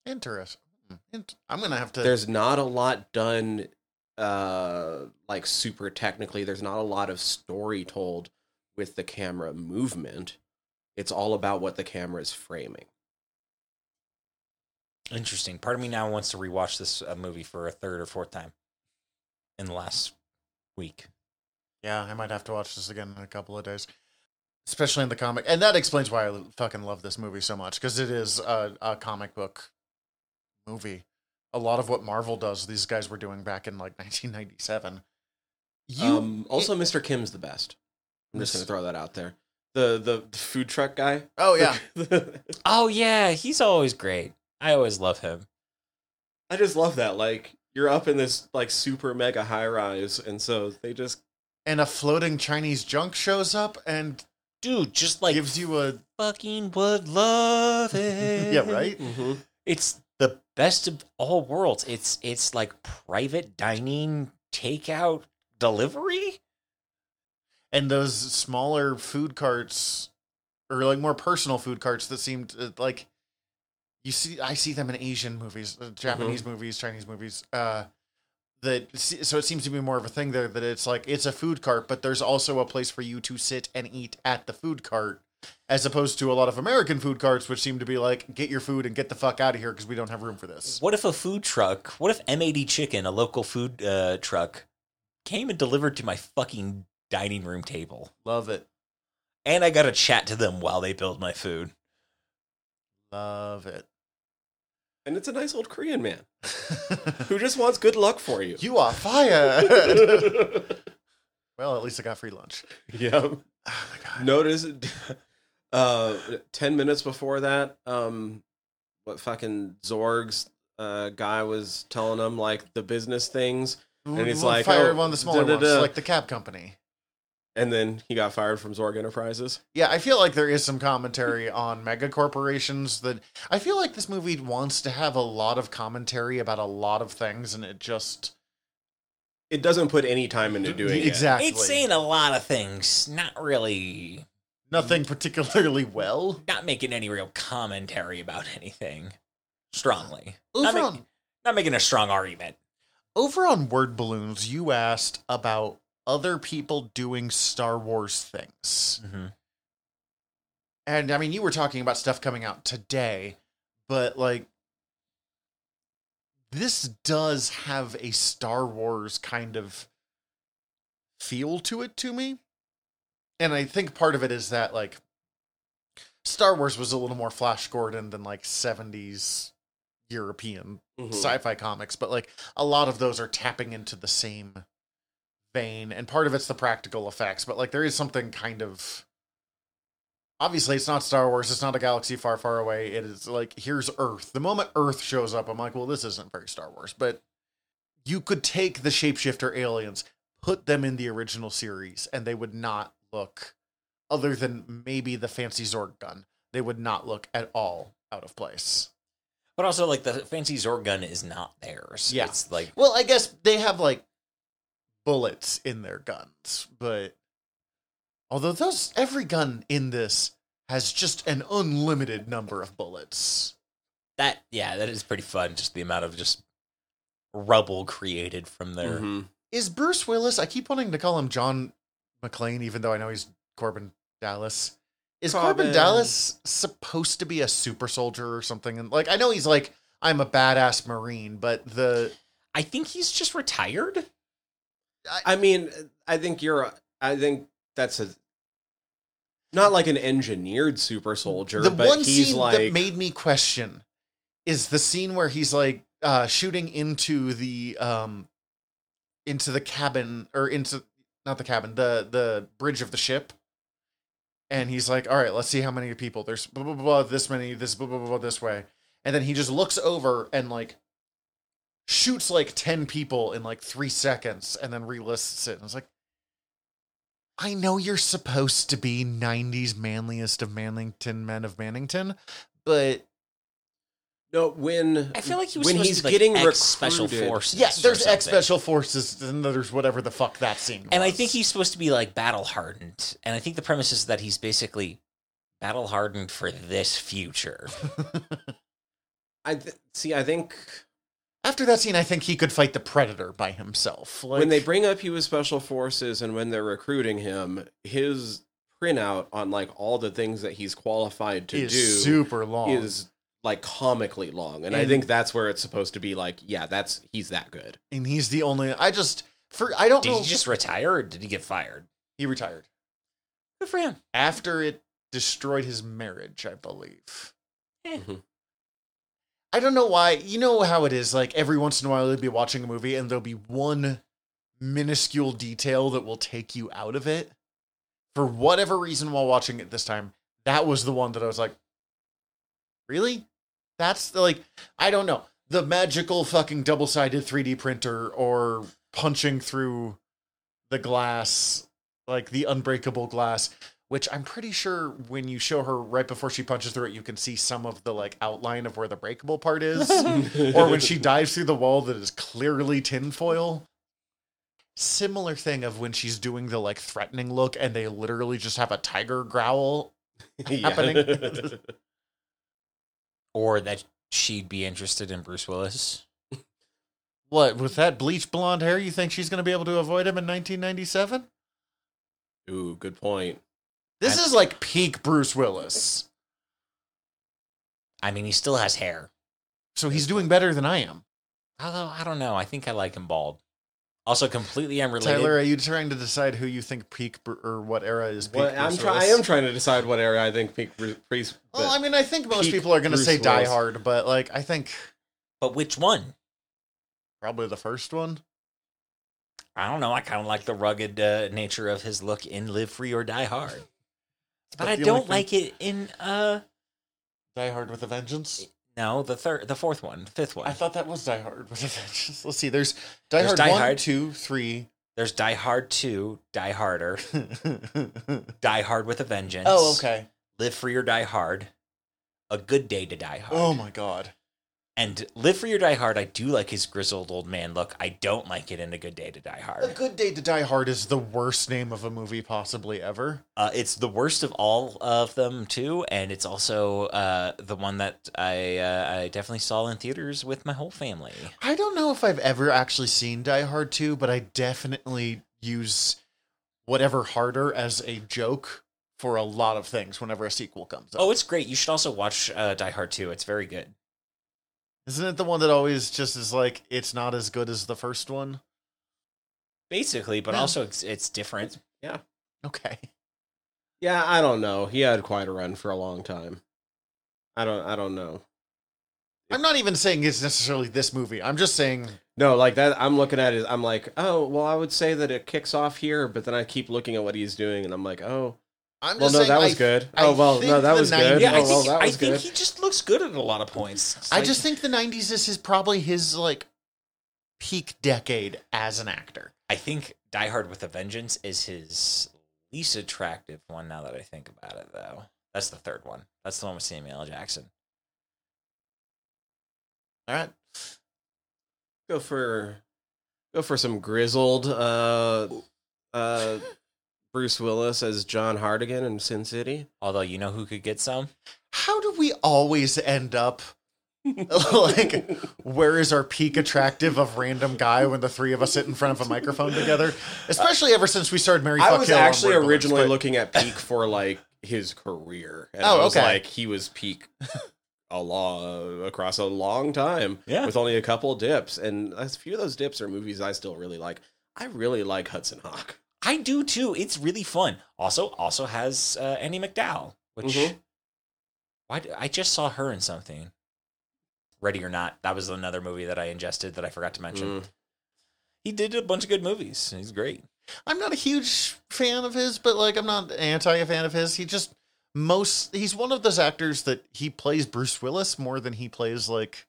interesting. I'm gonna have to. there's not a lot done uh like super technically there's not a lot of story told with the camera movement it's all about what the camera is framing Interesting. Part of me now wants to rewatch this uh, movie for a third or fourth time in the last week. yeah, I might have to watch this again in a couple of days. Especially in the comic, and that explains why I fucking love this movie so much because it is a, a comic book movie. A lot of what Marvel does, these guys were doing back in like 1997. You um, also, Mr. Kim's the best. I'm just gonna throw that out there. The the, the food truck guy. oh yeah, Oh yeah, he's always great. I always love him. I just love that. Like you're up in this like super mega high rise, and so they just and a floating Chinese junk shows up and Dude, just like gives you a fucking would love it. yeah right. Mm-hmm. It's the best of all worlds. It's it's like private dining, takeout, delivery. and those smaller food carts or like more personal food carts that seem to, uh, like you see i see them in asian movies uh, japanese movies chinese movies uh that so it seems to be more of a thing there that it's like it's a food cart but there's also a place for you to sit and eat at the food cart as opposed to a lot of american food carts which seem to be like get your food and get the fuck out of here because we don't have room for this What if a food truck? What if MAD Chicken, a local food uh, truck, came and delivered to my fucking dining room table, love it and I got to chat to them while they build my food? love it and it's a nice old Korean man who just wants good luck for you. you are fired well at least i got free lunch yeah. oh my god Notice, uh, ten minutes before that, um, what fucking Zorg's uh guy was telling him like the business things, And he's like, fire oh, one of the smaller ones, da-da-da. like the cab company. And then he got fired from Zorg Enterprises. Yeah, I feel like there is some commentary on mega corporations that I feel like this movie wants to have a lot of commentary about a lot of things, and it just It doesn't put any time into doing it. exactly It's saying a lot of things, not really, nothing particularly well. not making any real commentary about anything strongly. Not, Over ma- on not making a strong argument. over on word balloons, you asked about other people doing Star Wars things, Mm-hmm. and I mean, you were talking about stuff coming out today, but like. This does have a Star Wars kind of feel to it to me. And I think part of it is that like Star Wars was a little more Flash Gordon than like 70s European Mhm. sci-fi comics, but like a lot of those are tapping into the same vein and part of it's the practical effects, but like there is something kind of obviously it's not Star Wars, it's not a galaxy far far away. It is like here's Earth. The moment Earth shows up, I'm like, well this isn't very Star Wars, but you could take the shapeshifter aliens, put them in the original series and they would not look other than maybe the fancy Zorg gun. They would not look at all out of place. But also, like the fancy Zorg gun is not theirs. Yeah. it's like Well, I guess they have like bullets in their guns, but although those every gun in this has just an unlimited number of bullets. that. Yeah, that is pretty fun. Just the amount of just rubble created from their. Mhm. Is Bruce Willis? I keep wanting to call him John McClane, even though I know he's Korben Dallas. Is Korben, Korben. Dallas supposed to be a super soldier or something? And like, I know he's like, I'm a badass marine, but the I think he's just retired. I mean, I think you're. I think that's a not like an engineered super soldier, the but one he's scene like that made me question is the scene where he's like uh shooting into the um into the cabin or into not the cabin the the bridge of the ship and he's like all right let's see how many people there's blah blah blah, blah this many this blah, blah blah blah this way and then he just looks over and like shoots like 10 people in like 3 seconds and then relists it and it's like I know you're supposed to be 90s manliest of Manlington men of Mannington, but no when I feel like he was when he's to be, like, getting ex special forces. yeah, there's X special forces and there's whatever the fuck that scene And I think he's supposed to be like battle hardened. And I think the premise is that he's basically battle hardened for this future. I th- see. I think After that scene, I think he could fight the Predator by himself. Like, when they bring up he was special forces and when they're recruiting him, his printout on like all the things that he's qualified to is do super long. is like comically long, and, I think that's where it's supposed to be. Like, yeah, that's he's that good. and he's the only. I just for I don't Did know. he just retire or did he get fired? he retired Good for him. after it destroyed his marriage, I believe. Eh. Mhm. I don't know why. You know how it is. Like every once in a while, you'll be watching a movie and there'll be one minuscule detail that will take you out of it. For whatever reason, while watching it this time, that was the one that I was like, really? That's the, like, I don't know. The magical fucking double sided 3D printer or punching through the glass, like the unbreakable glass, which I'm pretty sure when you show her right before she punches through it, you can see some of the like outline of where the breakable part is. or when she dives through the wall that is clearly tinfoil. Similar thing of when she's doing the like threatening look and they literally just have a tiger growl. happening. Or that she'd be interested in Bruce Willis. What, with that bleach blonde hair, you think she's going to be able to avoid him in 1997? Ooh, good point. This is like peak Bruce Willis. I mean, he still has hair. So he's doing better than I am. Although I don't know. I think I like him bald. Also, completely unrelated. Tyler, are you trying to decide who you think peak or what era is peak Well, I'm Bruce try- I am trying to decide what era I think peak Bruce. Bruce Well, I mean, I think most people are going to Bruce say Die Hard, but like I think but which one? probably the first one. I don't know. I kind of like the rugged uh, nature of his look in Live Free or Die Hard. But I don't like it in uh Die Hard with a Vengeance. no the third the fourth one the fifth one. I thought that was Die Hard with a Vengeance. Let's see. There's Die There's Hard Die one, Hard. two, three. There's Die Hard two, Die Harder, Die Hard with a Vengeance. oh, okay. Live Free or Die Hard, A Good Day to Die Hard. Oh my god. And Live Free or Die Hard, I do like his grizzled old man look. I don't like it in A Good Day to Die Hard. A Good Day to Die Hard is the worst name of a movie possibly ever. Uh, it's the worst of all of them too, and it's also uh, the one that I uh, I definitely saw in theaters with my whole family. I don't know if I've ever actually seen Die Hard 2, but I definitely use whatever harder as a joke for a lot of things whenever a sequel comes up. Oh, it's great. You should also watch uh, Die Hard 2. It's very good. Isn't it the one that always just is like it's not as good as the first one? Basically, but Yeah. also it's, it's different. Yeah. Okay. yeah, I don't know. He had quite a run for a long time. I don't. I don't know. I'm not even saying it's necessarily this movie. I'm just saying No, like that. I'm looking at it. I'm like, oh, well, I would say that it kicks off here, but then I keep looking at what he's doing, and I'm like, oh, I'm well, just no, saying that was I, good. I oh, well, no, that the was good. 90s Yeah, I oh, well, think, that I think good. he just looks good at a lot of points. It's I like- just think the 90s is his probably his like peak decade as an actor. I think Die Hard with a Vengeance is his least attractive one now that I think about it, though. That's the third one. That's the one with Samuel L. Jackson. All right. go for go for some grizzled uh uh Bruce Willis as John Hartigan in Sin City. Although, you know who could get some? How do we always end up like where is our peak attractive of random guy when the three of us sit in front of a microphone together? Especially ever since we started Mary I Fuck was Kill on actually Word originally but- looking at peak for like his career. And Oh, I was okay. like he was peak a long across a long time Yeah. with only a couple dips and a few of those dips are movies I still really like. I really like Hudson Hawk. I do too. It's really fun. Also, also has uh, Andie MacDowell, which Mhm. why d- I just saw her in something. Ready or Not. That was another movie that I ingested that I forgot to mention. Mm. He did a bunch of good movies. He's great. I'm not a huge fan of his, but like I'm not anti a fan of his. He just most he's one of those actors that he plays Bruce Willis more than he plays like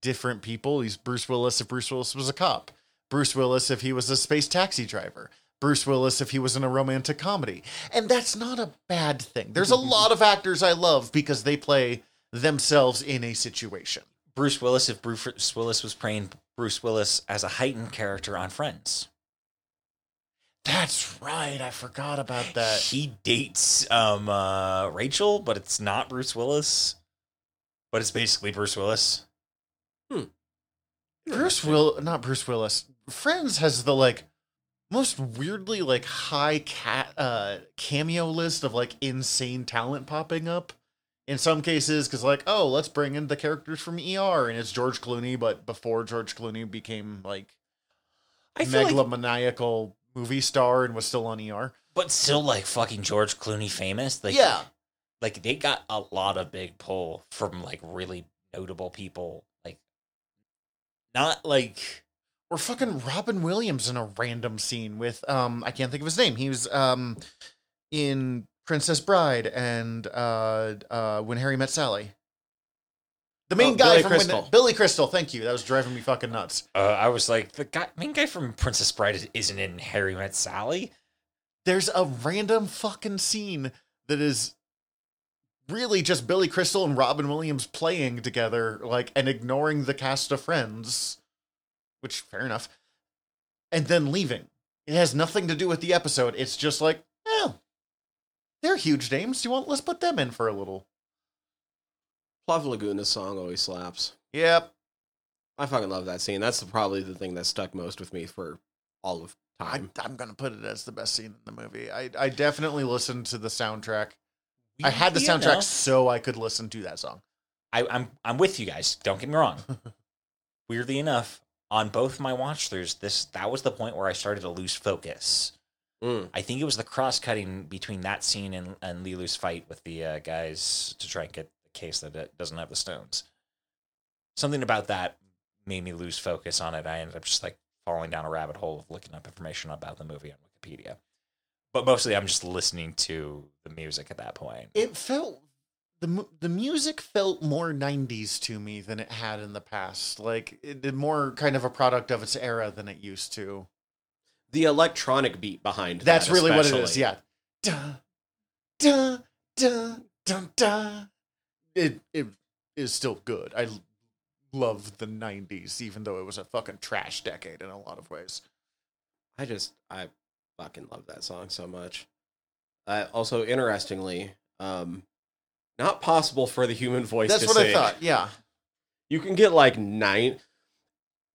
different people. He's Bruce Willis if Bruce Willis was a cop. Bruce Willis if he was a space taxi driver. Bruce Willis if he was in a romantic comedy. And that's not a bad thing. There's a lot of actors I love because they play themselves in a situation. Bruce Willis, if Bruce Willis was playing Bruce Willis as a heightened character on Friends. That's right. I forgot about that. He dates um uh Rachel, but it's not Bruce Willis. But it's basically Bruce Willis. Bruce Will not Bruce Willis. Friends has the like most weirdly like high cat uh cameo list of like insane talent popping up. In some cases, because like, oh, let's bring in the characters from ER, and it's George Clooney, but before George Clooney became like I feel like, megalomaniacal movie star and was still on ER. but still like fucking George Clooney famous. Like yeah, like they got a lot of big pull from like really notable people. Like not like or fucking Robin Williams in a random scene with um I can't think of his name. He was um in Princess Bride and uh uh When Harry Met Sally. The main Oh, guy Billy from Crystal. When, Billy Crystal. Thank you. That was driving me fucking nuts. Uh, I was like, the guy, main guy from Princess Bride isn't in Harry Met Sally. There's a random fucking scene that is really just Billy Crystal and Robin Williams playing together, like, and ignoring the cast of friends, which fair enough, and then leaving. It has nothing to do with the episode. It's just like, oh, they're huge names. Do you want? Let's put them in for a little. Plavalaguna's song always slaps. Yep. I fucking love that scene. That's probably the thing that stuck most with me for all of time. I'm gonna put it as the best scene in the movie. I I definitely listened to the soundtrack. I had the soundtrack enough- so I could listen to that song. I, I'm I'm with you guys. Don't get me wrong. Weirdly enough, on both my watch throughs, this that was the point where I started to lose focus. Mm. I think it was the cross cutting between that scene and and Leeloo's fight with the uh, guys to try and get the case that it doesn't have the stones. Something about that made me lose focus on it. I ended up just like falling down a rabbit hole of looking up information about the movie on Wikipedia. But mostly, I'm just listening to the music at that point. it felt the the music felt more 90s to me than it had in the past like it did more kind of a product of its era than it used to. The electronic beat behind that's that really what it is yeah. Da, da, da, da, da. it it is still good. I love the 90s even though it was a fucking trash decade in a lot of ways. I just I fucking love that song so much. Uh, also, interestingly, um, not possible for the human voice. that's what i thought yeah You can get like nine,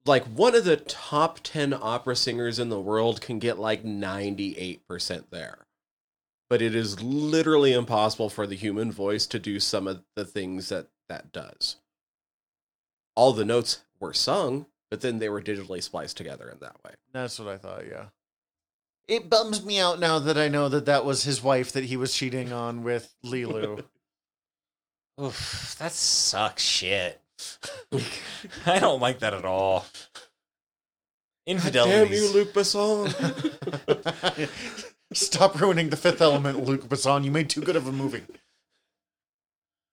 like one of the top ten opera singers in the world can get like ninety eight percent there, but it is literally impossible for the human voice to do some of the things that that does. All the notes were sung, but then they were digitally spliced together in that way. That's what I thought, yeah. It bums me out now that I know that that was his wife that he was cheating on with Leeloo. Oof, that sucks shit. I don't like that at all. Infidelity. Damn you, Luc Besson! Stop ruining the fifth element, Luc Besson. You made too good of a movie.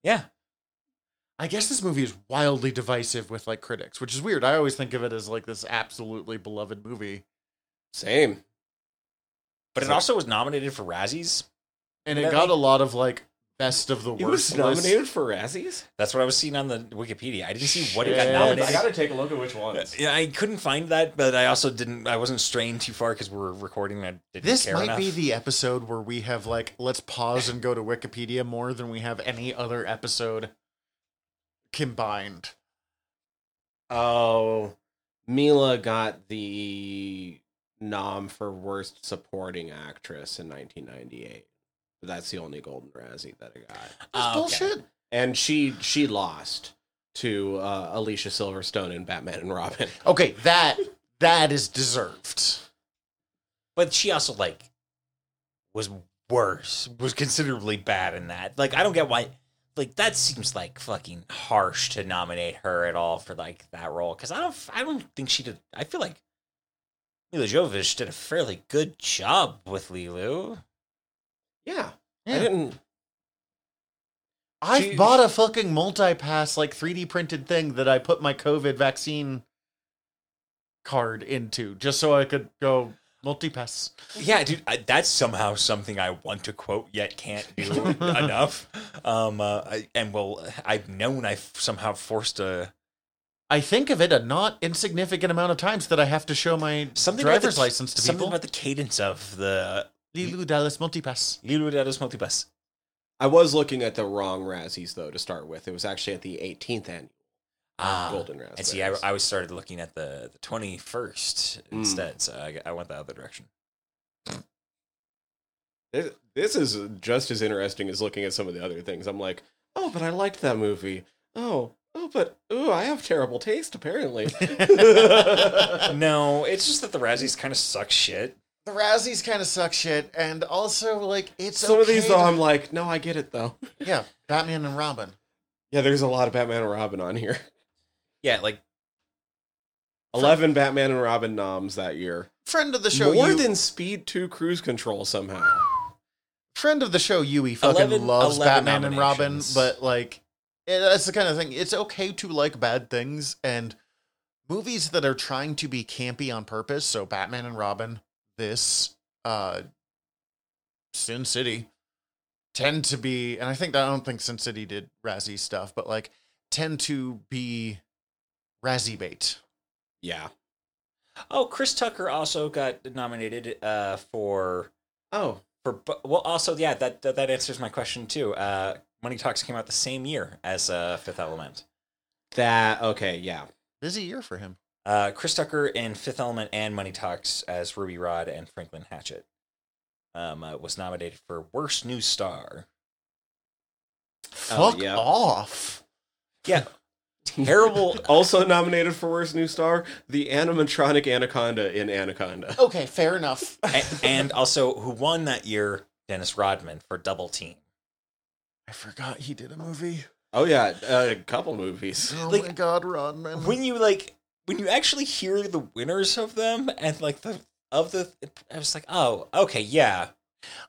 Yeah. I guess this movie is wildly divisive with like critics, which is weird. I always think of it as like this absolutely beloved movie. Same. But it also was nominated for Razzies. And it got like- a lot of like best of the worst. worst. was lists. nominated for Razzies. That's what I was seeing on the Wikipedia. I didn't see what it got nominated. I gotta take a look at which ones. Yeah, I couldn't find that, but I also didn't. I wasn't straying too far because we're recording. And I didn't This care might enough. be the episode where we have like let's pause and go to Wikipedia more than we have any other episode combined. Oh, Milla got the nom for worst supporting actress in 1998. That's the only Golden Razzie that I got, That's okay. bullshit. and she she lost to uh, Alicia Silverstone in Batman and Robin. Okay, that that is deserved. But she also like was worse. Was considerably bad in that. Like I don't get why. Like that seems like fucking harsh to nominate her at all for like that role because I don't. I don't think she did. I feel like Milla Jovovich did a fairly good job with Leeloo. Yeah, Yeah. I didn't. I've She- bought a fucking multi-pass like 3D printed thing that I put my COVID vaccine card into just so I could go multi-pass. Yeah, dude, I, that's somehow something I want to quote yet can't do enough. Um, uh, I, and well, I've known I've somehow forced a I think of it a not insignificant amount of times that I have to show my something driver's the, license to something people. about the cadence of the Leeloo Dallas multipass. Leeloo Dados Multibus. I was looking at the wrong Razzies though to start with. It was actually at the 18th annual Ah, Golden Razzie. and see, I, I was started looking at the the twenty first Mm. instead, so I, I went the other direction. This, this is just as interesting as looking at some of the other things. I'm like, oh, but I liked that movie. Oh, oh, but oh, I have terrible taste apparently. no, it's just that the Razzies kind of suck shit. The Razzies kind of suck shit, and also like it's Some of these okay though, to- I'm like, no, I get it though. yeah, Batman and Robin. Yeah, there's a lot of Batman and Robin on here. Yeah, like Eleven Batman and Robin noms that year. Friend of the show, More you, than Speed Two Cruise Control somehow. friend of the show, Yui fucking 11 loves 11 Batman and Robin, nominations. but like, it, that's the kind of thing. It's okay to like bad things and movies that are trying to be campy on purpose. So Batman and Robin, this, uh, Sin City, tend to be, and I think I don't think Sin City did Razzie stuff, but like tend to be Razzie bait. Yeah. Oh, Chris Tucker also got nominated uh, for Oh, for bu- well. Also, yeah, that that, that answers my question too. Uh, Money Talks came out the same year as uh, Fifth Element. that okay. Yeah. Busy year for him. Uh, Chris Tucker in Fifth Element and Money Talks as Ruby Rhod and Franklin Hatchett. Um, uh, was nominated for Worst New Star. Oh, Fuck yeah. off. Yeah, terrible. Also nominated for Worst New Star, the animatronic Anaconda in Anaconda. Okay, fair enough. A- and also, who won that year? Dennis Rodman for Double Team. I forgot he did a movie. Oh yeah, a couple movies. Oh Like, my god, Rodman. when you like when you actually hear the winners of them and like the of the I was like, oh, okay, yeah.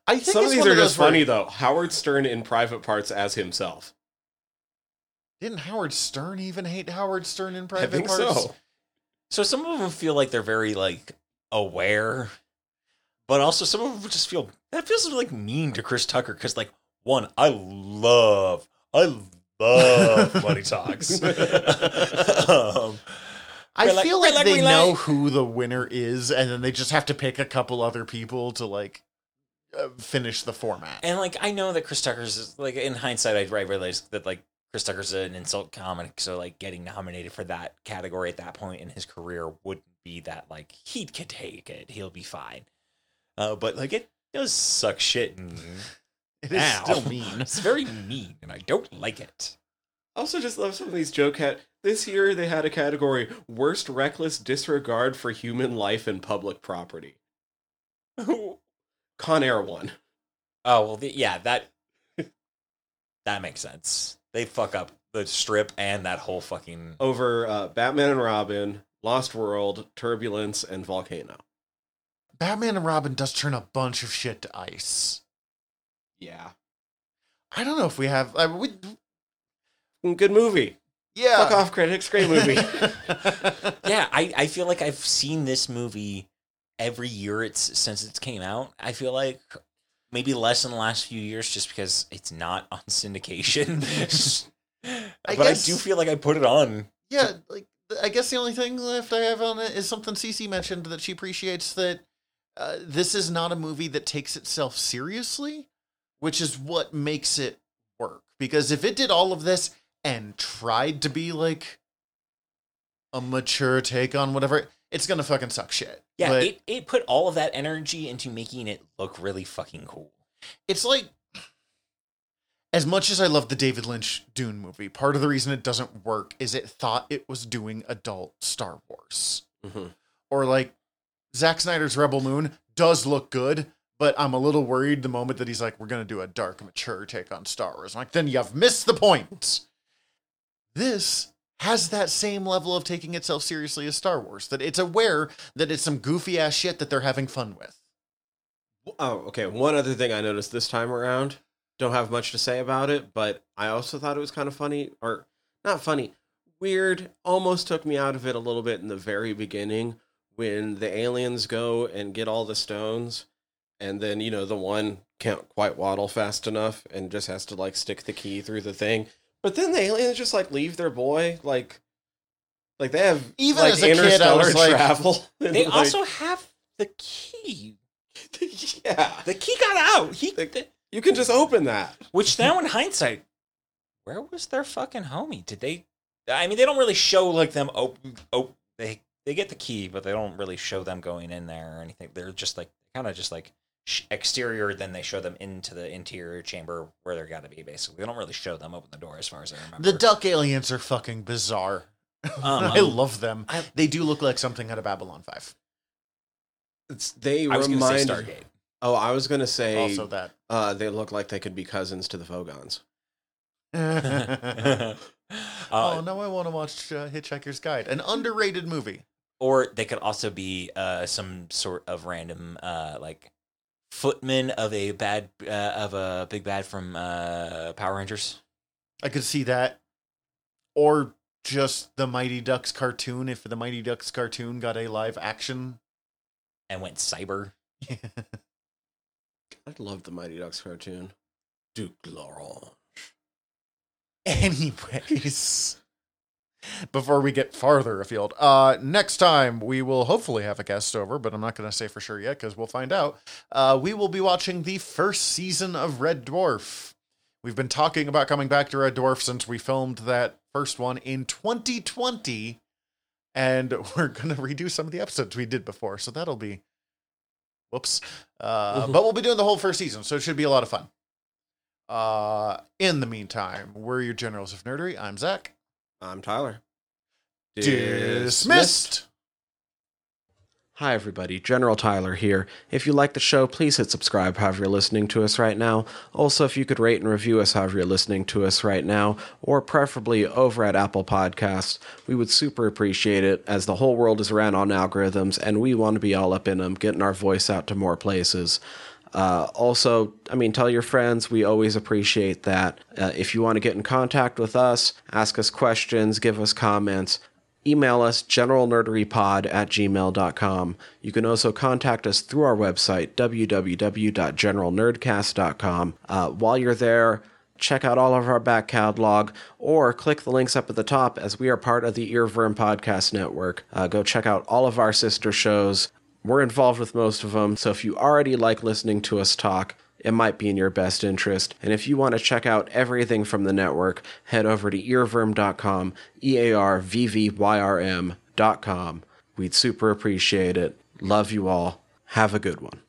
I think Some of these are those just where- funny though. Howard Stern in Private Parts as himself. Didn't Howard Stern even hate Howard Stern in I Private think Parts? so. So some of them feel like they're very like aware, but also some of them just feel that feels like mean to Chris Tucker because like one, I love, I love Money Talks. um, I Red light- feel red like they know light. who the winner is, and then they just have to pick a couple other people to like uh, finish the format. and like I know that Chris Tucker's is, like in hindsight, I I realized that like Chris Tucker's an insult comic, so like getting nominated for that category at that point in his career wouldn't be that like he could take it, he'll be fine. Uh, but like it does suck shit and It is now. still mean. it's very mean, and I don't like it. Also, just love some of these joke hat. This year they had a category: worst reckless disregard for human life and public property. Con Air won. Oh well, the, yeah, that that makes sense. They fuck up the strip and that whole fucking. over uh, Batman and Robin, Lost World, Turbulence, and Volcano. Batman and Robin does turn a bunch of shit to ice. Yeah, I don't know if we have. I, we, good movie. Yeah. Fuck off, critics. Great movie. Yeah, I I feel like I've seen this movie every year it's since it's came out. I feel like maybe less in the last few years just because it's not on syndication. I but guess- I do feel like I put it on. yeah, like I guess the only thing left I have on it is something Cece mentioned that she appreciates that uh, this is not a movie that takes itself seriously, which is what makes it work. Because if it did all of this and tried to be like a mature take on whatever, it's gonna fucking suck shit. Yeah, But it, it put all of that energy into making it look really fucking cool. it's like as much as I love the David Lynch Dune movie, part of the reason it doesn't work is it thought it was doing adult Star Wars. Mhm. Or like Zack Snyder's Rebel Moon does look good, but I'm a little worried the moment that he's like, we're gonna do a dark, mature take on Star Wars. I'm like, then you've missed the point. This has that same level of taking itself seriously as Star Wars, that it's aware that it's some goofy ass shit that they're having fun with. Oh, okay. One other thing I noticed this time around. Don't have much to say about it, but I also thought it was kind of funny, or not funny, weird. Almost took me out of it a little bit in the very beginning when the aliens go and get all the stones, and then you know the one can't quite waddle fast enough and just has to like stick the key through the thing. But then the aliens just like leave their boy, like, like they have Even like as a kid, I was like- travel. and, They like- also have the key. yeah. The key got out. He, They- You can just open that. which now in hindsight, where was their fucking homie? Did they? I mean, they don't really show like them open. Oh, they they get the key, but they don't really show them going in there or anything. They're just like kind of just like exterior. Then they show them into the interior chamber where they're got to be. Basically, they don't really show them open the door as far as I remember. The duck aliens are fucking bizarre. Um, I love them. I- they do look like something out of Babylon 5. It's, they I was going to remind. say Stargate. Oh, I was gonna say. Also that. uh, they look like they could be cousins to the Vogons. oh, uh, now I want to watch uh, Hitchhiker's Guide, an underrated movie. or they could also be uh, some sort of random uh, like footman of a bad uh, of a big bad from uh, Power Rangers. I could see that. Or just the Mighty Ducks cartoon if the Mighty Ducks cartoon got a live action. and went cyber. I love the Mighty Ducks cartoon. Duke L'Orange. Anyways, before we get farther afield, uh, next time we will hopefully have a guest over, but I'm not going to say for sure yet because we'll find out. Uh, we will be watching the first season of Red Dwarf. We've been talking about coming back to Red Dwarf since we filmed that first one in 2020, and we're going to redo some of the episodes we did before, so that'll be. Whoops. Uh, but we'll be doing the whole first season, so it should be a lot of fun. Uh, in the meantime, we're your generals of nerdery. I'm Zac. I'm Tyler. Dismissed. Hi, everybody. General Tyler here. If you like the show, please hit subscribe however you're listening to us right now. Also, if you could rate and review us however you're listening to us right now, or preferably over at Apple Podcasts, we would super appreciate it as the whole world is ran on algorithms and we want to be all up in them, getting our voice out to more places. Uh, also, I mean, tell your friends. We always appreciate that. Uh, if you want to get in contact with us, ask us questions, give us comments, email us generalnerderypod at gmail.com. You can also contact us through our website, www.generalnerdcast.com. Uh, while you're there, check out all of our back catalog or click the links up at the top as we are part of the earVVyrm Podcast Network. Uh, go check out all of our sister shows. We're involved with most of them, so if you already like listening to us talk, it might be in your best interest. And if you want to check out everything from the network, head over to earvvyrm.com, E A R V V Y R M.com. We'd super appreciate it. Love you all. Have a good one.